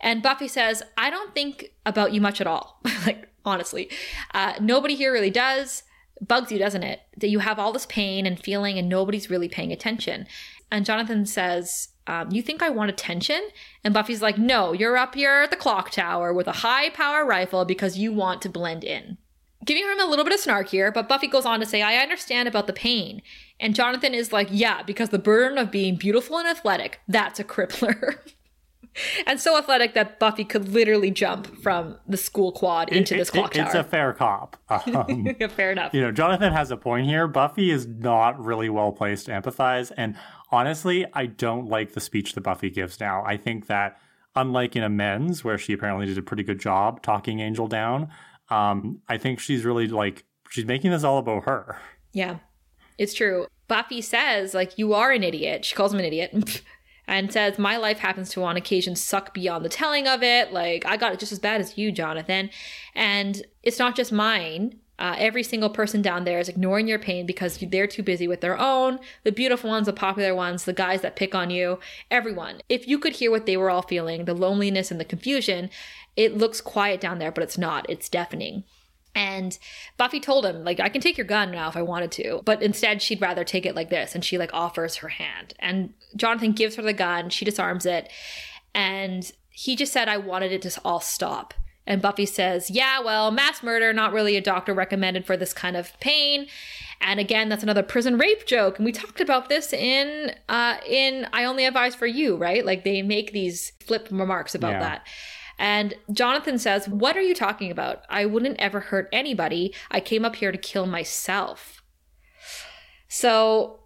And Buffy says, I don't think about you much at all. like, honestly. Uh, nobody here really does. Bugs you, doesn't it? That you have all this pain and feeling and nobody's really paying attention. And Jonathan says, um, You think I want attention? And Buffy's like, No, you're up here at the clock tower with a high power rifle because you want to blend in. Giving him a little bit of snark here, but Buffy goes on to say, I understand about the pain. And Jonathan is like, Yeah, because the burden of being beautiful and athletic, that's a crippler. and so athletic that Buffy could literally jump from the school quad into it, this clock it, tower. It's a fair cop. Um, fair enough. You know, Jonathan has a point here. Buffy is not really well placed to empathize, and honestly, I don't like the speech that Buffy gives now. I think that, unlike in Amends, where she apparently did a pretty good job talking Angel down, um, I think she's really like, she's making this all about her. Yeah, it's true. Buffy says, like, you are an idiot. She calls him an idiot. and says, My life happens to on occasion suck beyond the telling of it. Like, I got it just as bad as you, Jonathan. And it's not just mine. Uh, every single person down there is ignoring your pain because they're too busy with their own. The beautiful ones, the popular ones, the guys that pick on you, everyone. If you could hear what they were all feeling, the loneliness and the confusion, it looks quiet down there, but it's not. It's deafening. And Buffy told him, like, I can take your gun now if I wanted to. But instead, she'd rather take it like this. And she, like, offers her hand. And Jonathan gives her the gun. She disarms it. And he just said, I wanted it to all stop. And Buffy says, Yeah, well, mass murder, not really a doctor recommended for this kind of pain. And again, that's another prison rape joke. And we talked about this in uh in I Only Eyes for You, right? Like they make these flip remarks about yeah. that. And Jonathan says, What are you talking about? I wouldn't ever hurt anybody. I came up here to kill myself. So,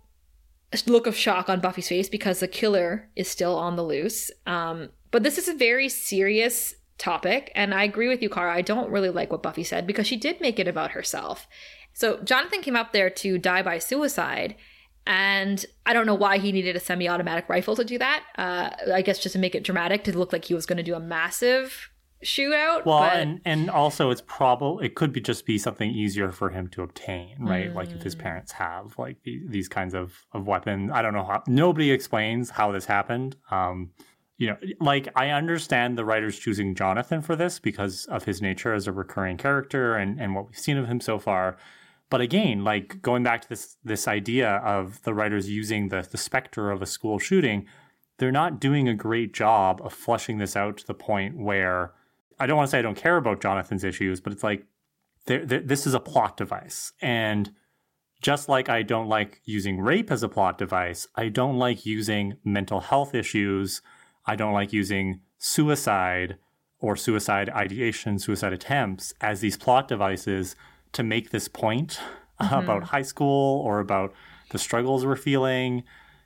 look of shock on Buffy's face because the killer is still on the loose. Um, but this is a very serious topic. And I agree with you, Cara. I don't really like what Buffy said because she did make it about herself. So Jonathan came up there to die by suicide. And I don't know why he needed a semi automatic rifle to do that. Uh, I guess just to make it dramatic, to look like he was going to do a massive shootout. Well, but... and, and also it's probable, it could be just be something easier for him to obtain, right? Mm. Like if his mm. parents have like these, these kinds of, of weapons. I don't know how, nobody explains how this happened. Um, you know, like I understand the writers choosing Jonathan for this because of his nature as a recurring character and, and what we've seen of him so far. But again, like going back to this this idea of the writers using the the specter of a school shooting, they're not doing a great job of flushing this out to the point where I don't want to say I don't care about Jonathan's issues, but it's like they're, they're, this is a plot device. And just like I don't like using rape as a plot device, I don't like using mental health issues I don't like using suicide or suicide ideation, suicide attempts as these plot devices to make this point mm-hmm. about high school or about the struggles we're feeling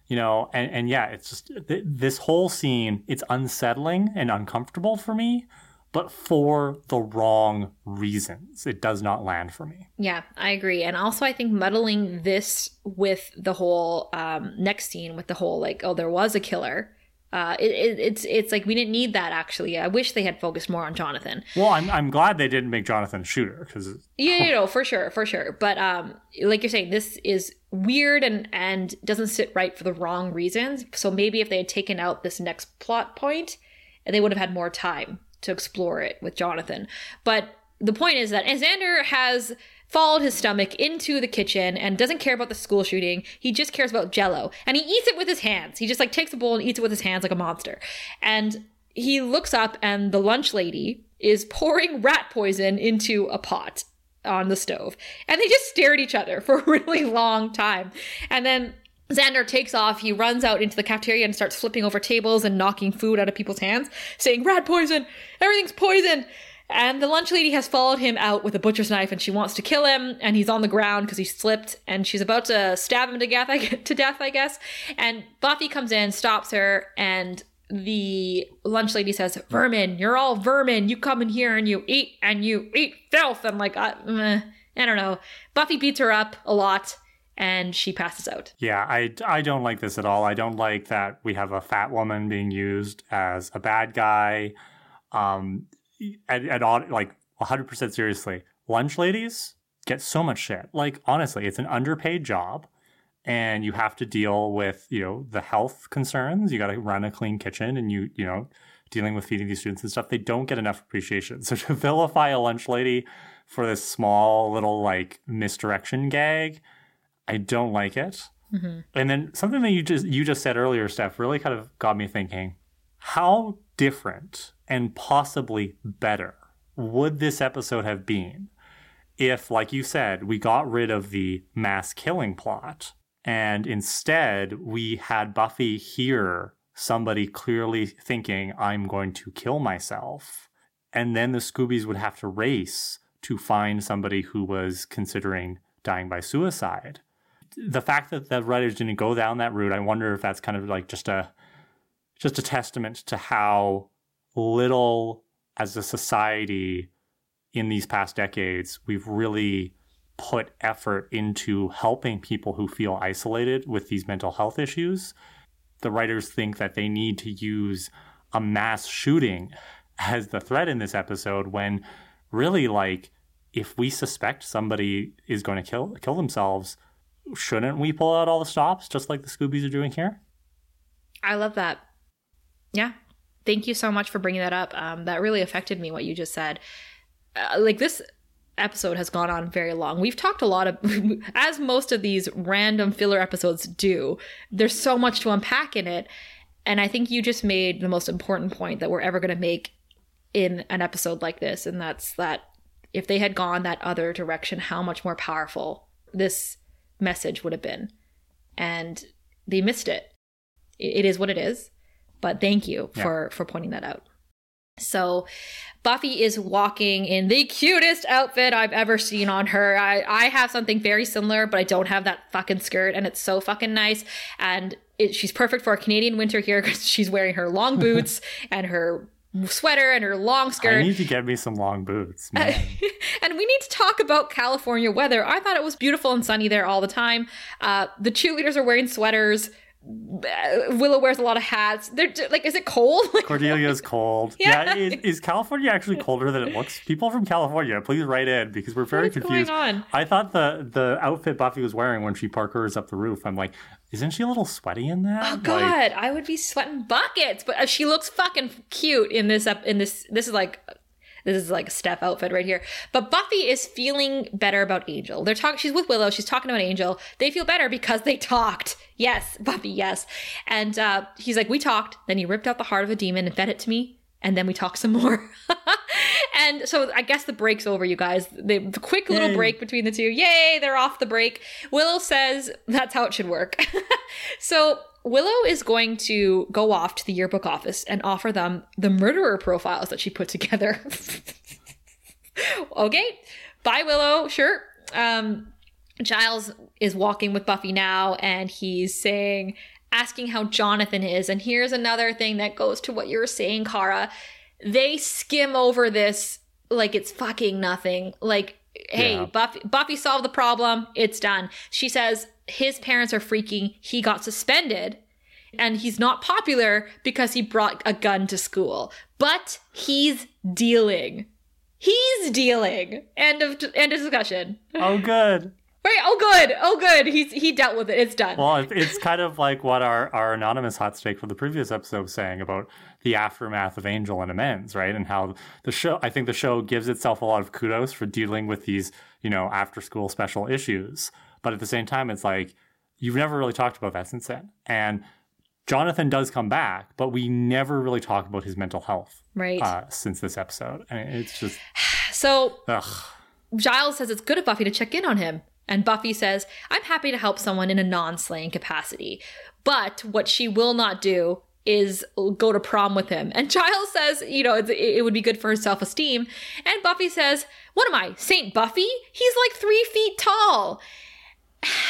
you know and, and yeah it's just th- this whole scene it's unsettling and uncomfortable for me but for the wrong reasons. It does not land for me. Yeah i agree. And also i think muddling this with the whole um, next scene with the whole like oh there was a killer uh, it, it, it's it's like we didn't need that actually. I wish they had focused more on Jonathan. Well, I'm I'm glad they didn't make Jonathan a shooter because yeah, you know for sure, for sure. But um, like you're saying, this is weird and and doesn't sit right for the wrong reasons. So maybe if they had taken out this next plot point, and they would have had more time to explore it with Jonathan. But the point is that Xander has followed his stomach into the kitchen and doesn't care about the school shooting. He just cares about jello. And he eats it with his hands. He just like takes a bowl and eats it with his hands like a monster. And he looks up and the lunch lady is pouring rat poison into a pot on the stove. And they just stare at each other for a really long time. And then Xander takes off. He runs out into the cafeteria and starts flipping over tables and knocking food out of people's hands, saying, Rat poison! Everything's poison! And the lunch lady has followed him out with a butcher's knife and she wants to kill him. And he's on the ground because he slipped and she's about to stab him to death, I, to death, I guess. And Buffy comes in, stops her, and the lunch lady says, Vermin, you're all vermin. You come in here and you eat and you eat filth. And like, I, uh, I don't know. Buffy beats her up a lot and she passes out. Yeah, I, I don't like this at all. I don't like that we have a fat woman being used as a bad guy. Um, at, at all, like 100% seriously, lunch ladies get so much shit. Like, honestly, it's an underpaid job and you have to deal with, you know, the health concerns. You got to run a clean kitchen and you, you know, dealing with feeding these students and stuff. They don't get enough appreciation. So to vilify a lunch lady for this small little like misdirection gag, I don't like it. Mm-hmm. And then something that you just you just said earlier, Steph, really kind of got me thinking. How different and possibly better would this episode have been if, like you said, we got rid of the mass killing plot and instead we had Buffy hear somebody clearly thinking, I'm going to kill myself. And then the Scoobies would have to race to find somebody who was considering dying by suicide. The fact that the writers didn't go down that route, I wonder if that's kind of like just a just a testament to how little as a society in these past decades we've really put effort into helping people who feel isolated with these mental health issues. The writers think that they need to use a mass shooting as the threat in this episode when really like if we suspect somebody is going to kill kill themselves, shouldn't we pull out all the stops just like the Scoobies are doing here? I love that. Yeah. Thank you so much for bringing that up. Um, that really affected me, what you just said. Uh, like, this episode has gone on very long. We've talked a lot of, as most of these random filler episodes do, there's so much to unpack in it. And I think you just made the most important point that we're ever going to make in an episode like this. And that's that if they had gone that other direction, how much more powerful this message would have been. And they missed it. It is what it is. But thank you Yeah. for for pointing that out. So Buffy is walking in the cutest outfit I've ever seen on her. I, I have something very similar, but I don't have that fucking skirt, and it's so fucking nice. And it, she's perfect for a Canadian winter here because she's wearing her long boots and her sweater and her long skirt. I need to get me some long boots. And we need to talk about California weather. I thought it was beautiful and sunny there all the time. Uh, the cheerleaders are wearing sweaters. Willow wears a lot of hats. They're like, is it cold? Like, Cordelia's cold. Yeah. Yeah, is, is California actually colder than it looks? People from California, please write in because we're very is confused. going on? I thought the the outfit Buffy was wearing when she parkours up the roof. I'm like, isn't she a little sweaty in that? Oh Like, God, I would be sweating buckets. But uh, she looks fucking cute in this. Up in this. This is like. This is like a Steph outfit right here. But Buffy is feeling better about Angel. They're talking. She's with Willow. She's talking about Angel. They feel better because they talked. Yes, Buffy. Yes. And uh, he's like, "We talked. Then you ripped out the heart of a demon and fed it to me, and then we talked some more." and so I guess the break's over, you guys. The, the quick little Yay. break between the two. Yay! They're off the break. Willow says that's how it should work. so Willow is going to go off to the yearbook office and offer them the murderer profiles that she put together. okay, bye, Willow. Sure. Um, Giles is walking with Buffy now, and he's saying, asking how Jonathan is. And here's another thing that goes to what you were saying, Kara. They skim over this like it's fucking nothing. Like, hey, Yeah. Buffy, Buffy solved the problem. It's done. She says his parents are freaking. He got suspended and he's not popular because he brought a gun to school. But he's dealing. He's dealing. End of end of discussion. Oh, good. Right? Oh, good. Oh, good. He's he dealt with it. It's done. Well, it's kind of like what our, our anonymous hot steak for the previous episode was saying about the aftermath of Angel and Amends, right? And how the show, I think the show gives itself a lot of kudos for dealing with these, you know, after school special issues. But at the same time, it's like, you've never really talked about that since then. And Jonathan does come back, but we never really talk about his mental health right. uh, since this episode. And it's just, so ugh. Giles says it's good of Buffy to check in on him. And Buffy says, I'm happy to help someone in a non slaying capacity. But what she will not do is go to prom with him. And Giles says, you know, it, it would be good for her self esteem. And Buffy says, What am I, Saint Buffy? He's like three feet tall.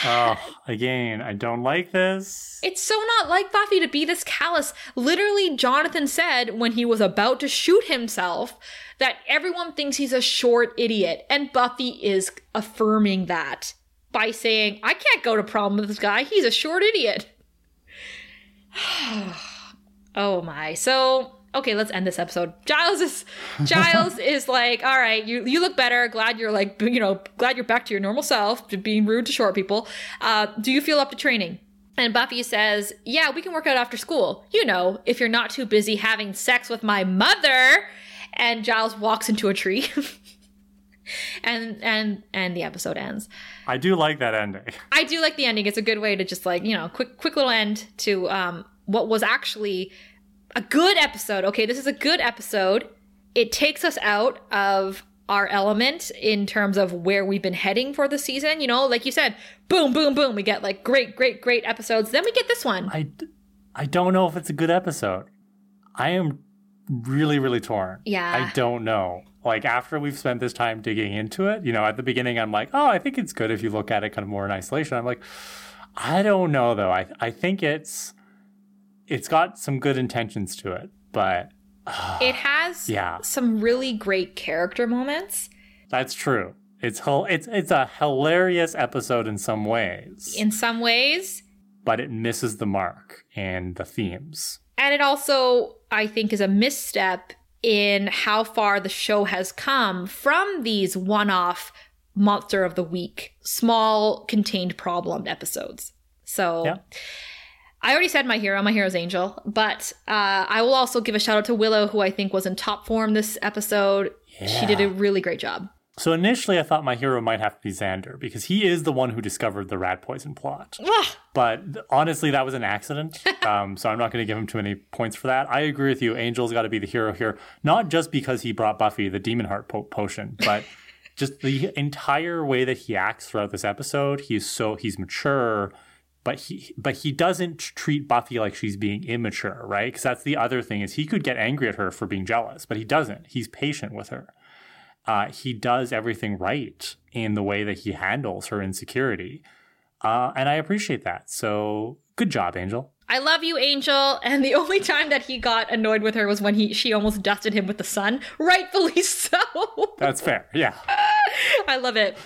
Oh, again, I don't like this. It's so not like Buffy to be this callous. Literally, Jonathan said when he was about to shoot himself that everyone thinks he's a short idiot. And Buffy is affirming that by saying, I can't go to prom with this guy. He's a short idiot. oh my. So. Okay, let's end this episode. Giles is Giles is like, all right, you you look better. Glad you're like, you know, glad you're back to your normal self, being rude to short people. Uh, do you feel up to training? And Buffy says, Yeah, we can work out after school. You know, if you're not too busy having sex with my mother. And Giles walks into a tree. and and and the episode ends. I do like that ending. I do like the ending. It's a good way to just like, you know, quick quick little end to um what was actually a good episode. Okay, this is a good episode. It takes us out of our element in terms of where we've been heading for the season. You know, like you said, boom, boom, boom. We get like great, great, great episodes. Then we get this one. I, I don't know if it's a good episode. I am really, really torn. Yeah. I don't know. Like, after we've spent this time digging into it, you know, at the beginning, I'm like, oh, I think it's good if you look at it kind of more in isolation. I'm like, I don't know, though. I, I think it's, it's got some good intentions to it, but It has Yeah. some really great character moments. that's true. It's, it's, it's a hilarious episode in some ways, In some ways, but it misses the mark and the themes. And it also, I think, is a misstep in how far the show has come from these one off monster of the week, small contained problem episodes. So Yeah. I already said my hero, my hero's Angel, but uh, I will also give a shout out to Willow, who I think was in top form this episode. She did a really great job. So initially, I thought my hero might have to be Xander because he is the one who discovered the rat poison plot. Ugh. But honestly, that was an accident. Um, so I'm not going to give him too many points for that. I agree with you. Angel's got to be the hero here, not just because he brought Buffy the demon heart po- potion, but just the entire way that he acts throughout this episode. He's so he's mature, but he but he doesn't treat Buffy like she's being immature, right? Because that's the other thing is he could get angry at her for being jealous, but he doesn't. He's patient with her uh, he does everything right in the way that he handles her insecurity. Uh, and I appreciate that. So good job, Angel. I love you, Angel. And the only time that he got annoyed with her was when he she almost dusted him with the sun. Rightfully so. That's fair. Yeah. I love it.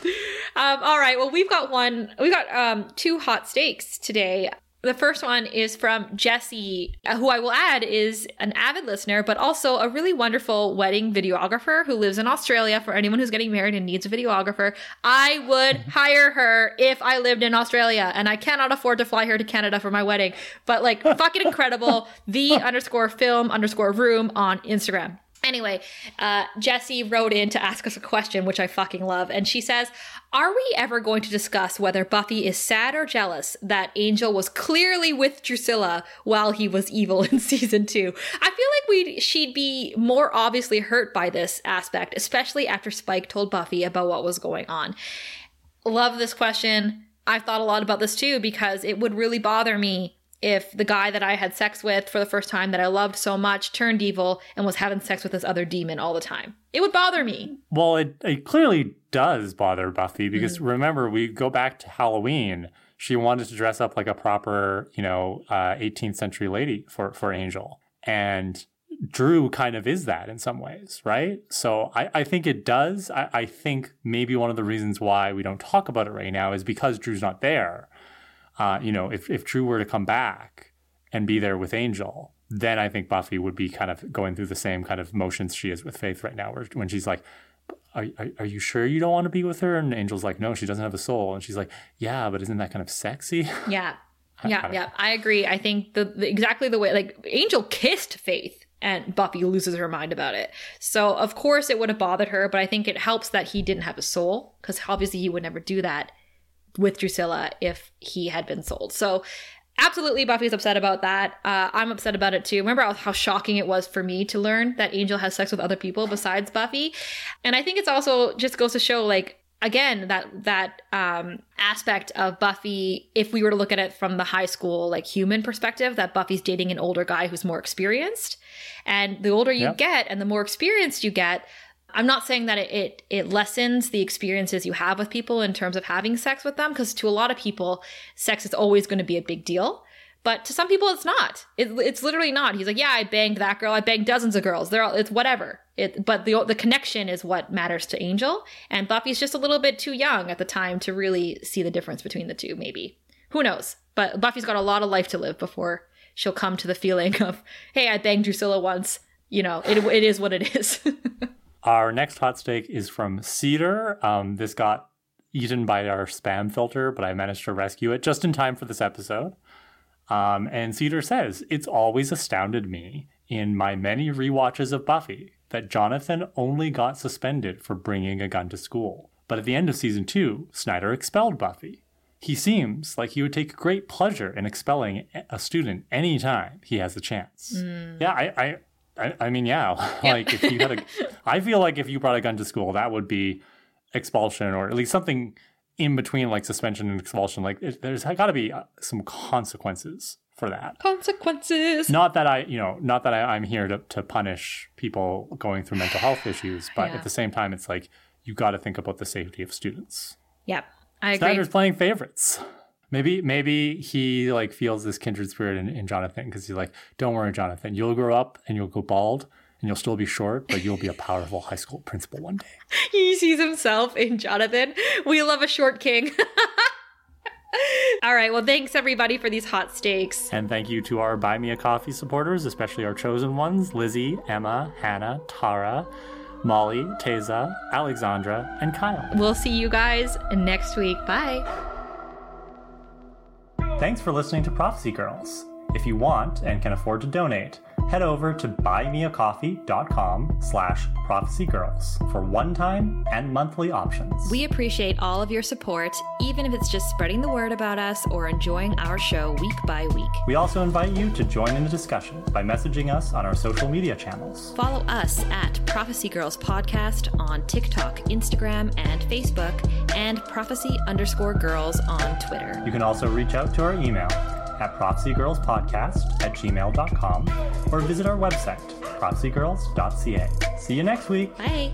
Um, all right. Well, we've got one. We got um, two hot steaks today. The first one is from Jesse, uh, who I will add is an avid listener, but also a really wonderful wedding videographer who lives in Australia. For anyone who's getting married and needs a videographer, I would hire her if I lived in Australia, and I cannot afford to fly her to Canada for my wedding. But like, fucking incredible. The underscore film underscore room on Instagram. Anyway, uh, Jesse wrote in to ask us a question, which I fucking love. And she says, Are we ever going to discuss whether Buffy is sad or jealous that Angel was clearly with Drusilla while he was evil in season two? I feel like we'd, she'd be more obviously hurt by this aspect, especially after Spike told Buffy about what was going on. Love this question. I've thought a lot about this too because it would really bother me if the guy that I had sex with for the first time that I loved so much turned evil and was having sex with this other demon all the time. It would bother me. Well, it, it clearly does bother Buffy because remember, we go back to Halloween. She wanted to dress up like a proper, you know, uh, 18th century lady for, for Angel. And Dru kind of is that in some ways, right? So I, I think it does. I, I think maybe one of the reasons why we don't talk about it right now is because Dru's not there. Uh, you know, if, if Dru were to come back and be there with Angel, then I think Buffy would be kind of going through the same kind of motions she is with Faith right now, where when she's like, are, are, are you sure you don't want to be with her? And Angel's like, no, she doesn't have a soul. And she's like, yeah, but isn't that kind of sexy? Yeah. I Yeah, don't yeah. I agree. I think the, the exactly the way like Angel kissed Faith and Buffy loses her mind about it. So of course it would have bothered her, but I think it helps that he didn't have a soul because obviously he would never do that with Drusilla if he had been souled. So absolutely Buffy's upset about that. Uh, I'm upset about it too. Remember how, shocking it was for me to learn that Angel has sex with other people besides Buffy? And I think it's also just goes to show like again that that um aspect of Buffy if we were to look at it from the high school like human perspective that Buffy's dating an older guy who's more experienced and the older you Yep. get and the more experienced you get I'm not saying that it, it it lessens the experiences you have with people in terms of having sex with them because to a lot of people sex is always going to be a big deal but to some people it's not. It, it's literally not. He's like yeah I banged that girl. I banged dozens of girls. They're all it's whatever. It but the the connection is what matters to Angel and Buffy's just a little bit too young at the time to really see the difference between the two maybe. Who knows? But Buffy's got a lot of life to live before she'll come to the feeling of hey I banged Drusilla once. You know it, it is what it is Our next hot steak is from Cedar. Um, this got eaten by our spam filter, but I managed to rescue it just in time for this episode. Um, and Cedar says, It's always astounded me in my many rewatches of Buffy that Jonathan only got suspended for bringing a gun to school. But at the end of season two, Snyder expelled Buffy. He seems like he would take great pleasure in expelling a student anytime he has the chance. Yeah, I, I, I, I mean, yeah. like if you had a, I feel like if you brought a gun to school, that would be expulsion or at least something in between like suspension and expulsion. Like it, there's got to be uh, some consequences for that. consequences Not that I, you know, not that I, I'm here to, to punish people going through mental health issues, but Yeah. at the same time, it's like you got to think about the safety of students. Yep, I agree. Snyder's playing favorites. Maybe maybe he like feels this kindred spirit in, in Jonathan because he's like, don't worry, Jonathan, you'll grow up and you'll go bald and you'll still be short, but you'll be a powerful high school principal one day. he sees himself in Jonathan. We love a short king. All right. Well, thanks everybody for these hot steaks. And thank you to our Buy Me a Coffee supporters, especially our chosen ones Lizzie, Emma, Hannah, Tara, Molly, Teza, Alexandra, and Kyle. We'll see you guys next week. Bye. Thanks for listening to Prophecy Girls. If you want and can afford to donate, head over to buymeacoffee.com slash prophecygirls for one-time and monthly options. We appreciate all of your support, even if it's just spreading the word about us or enjoying our show week by week. We also invite you to join in the discussion by messaging us on our social media channels. Follow us at Prophecy Girls Podcast on TikTok, Instagram, and Facebook, and prophecy underscore girls on Twitter. You can also reach out to our email at prophecygirlspodcast at gmail.com or visit our website, prophecygirls.ca. See you next week. Bye.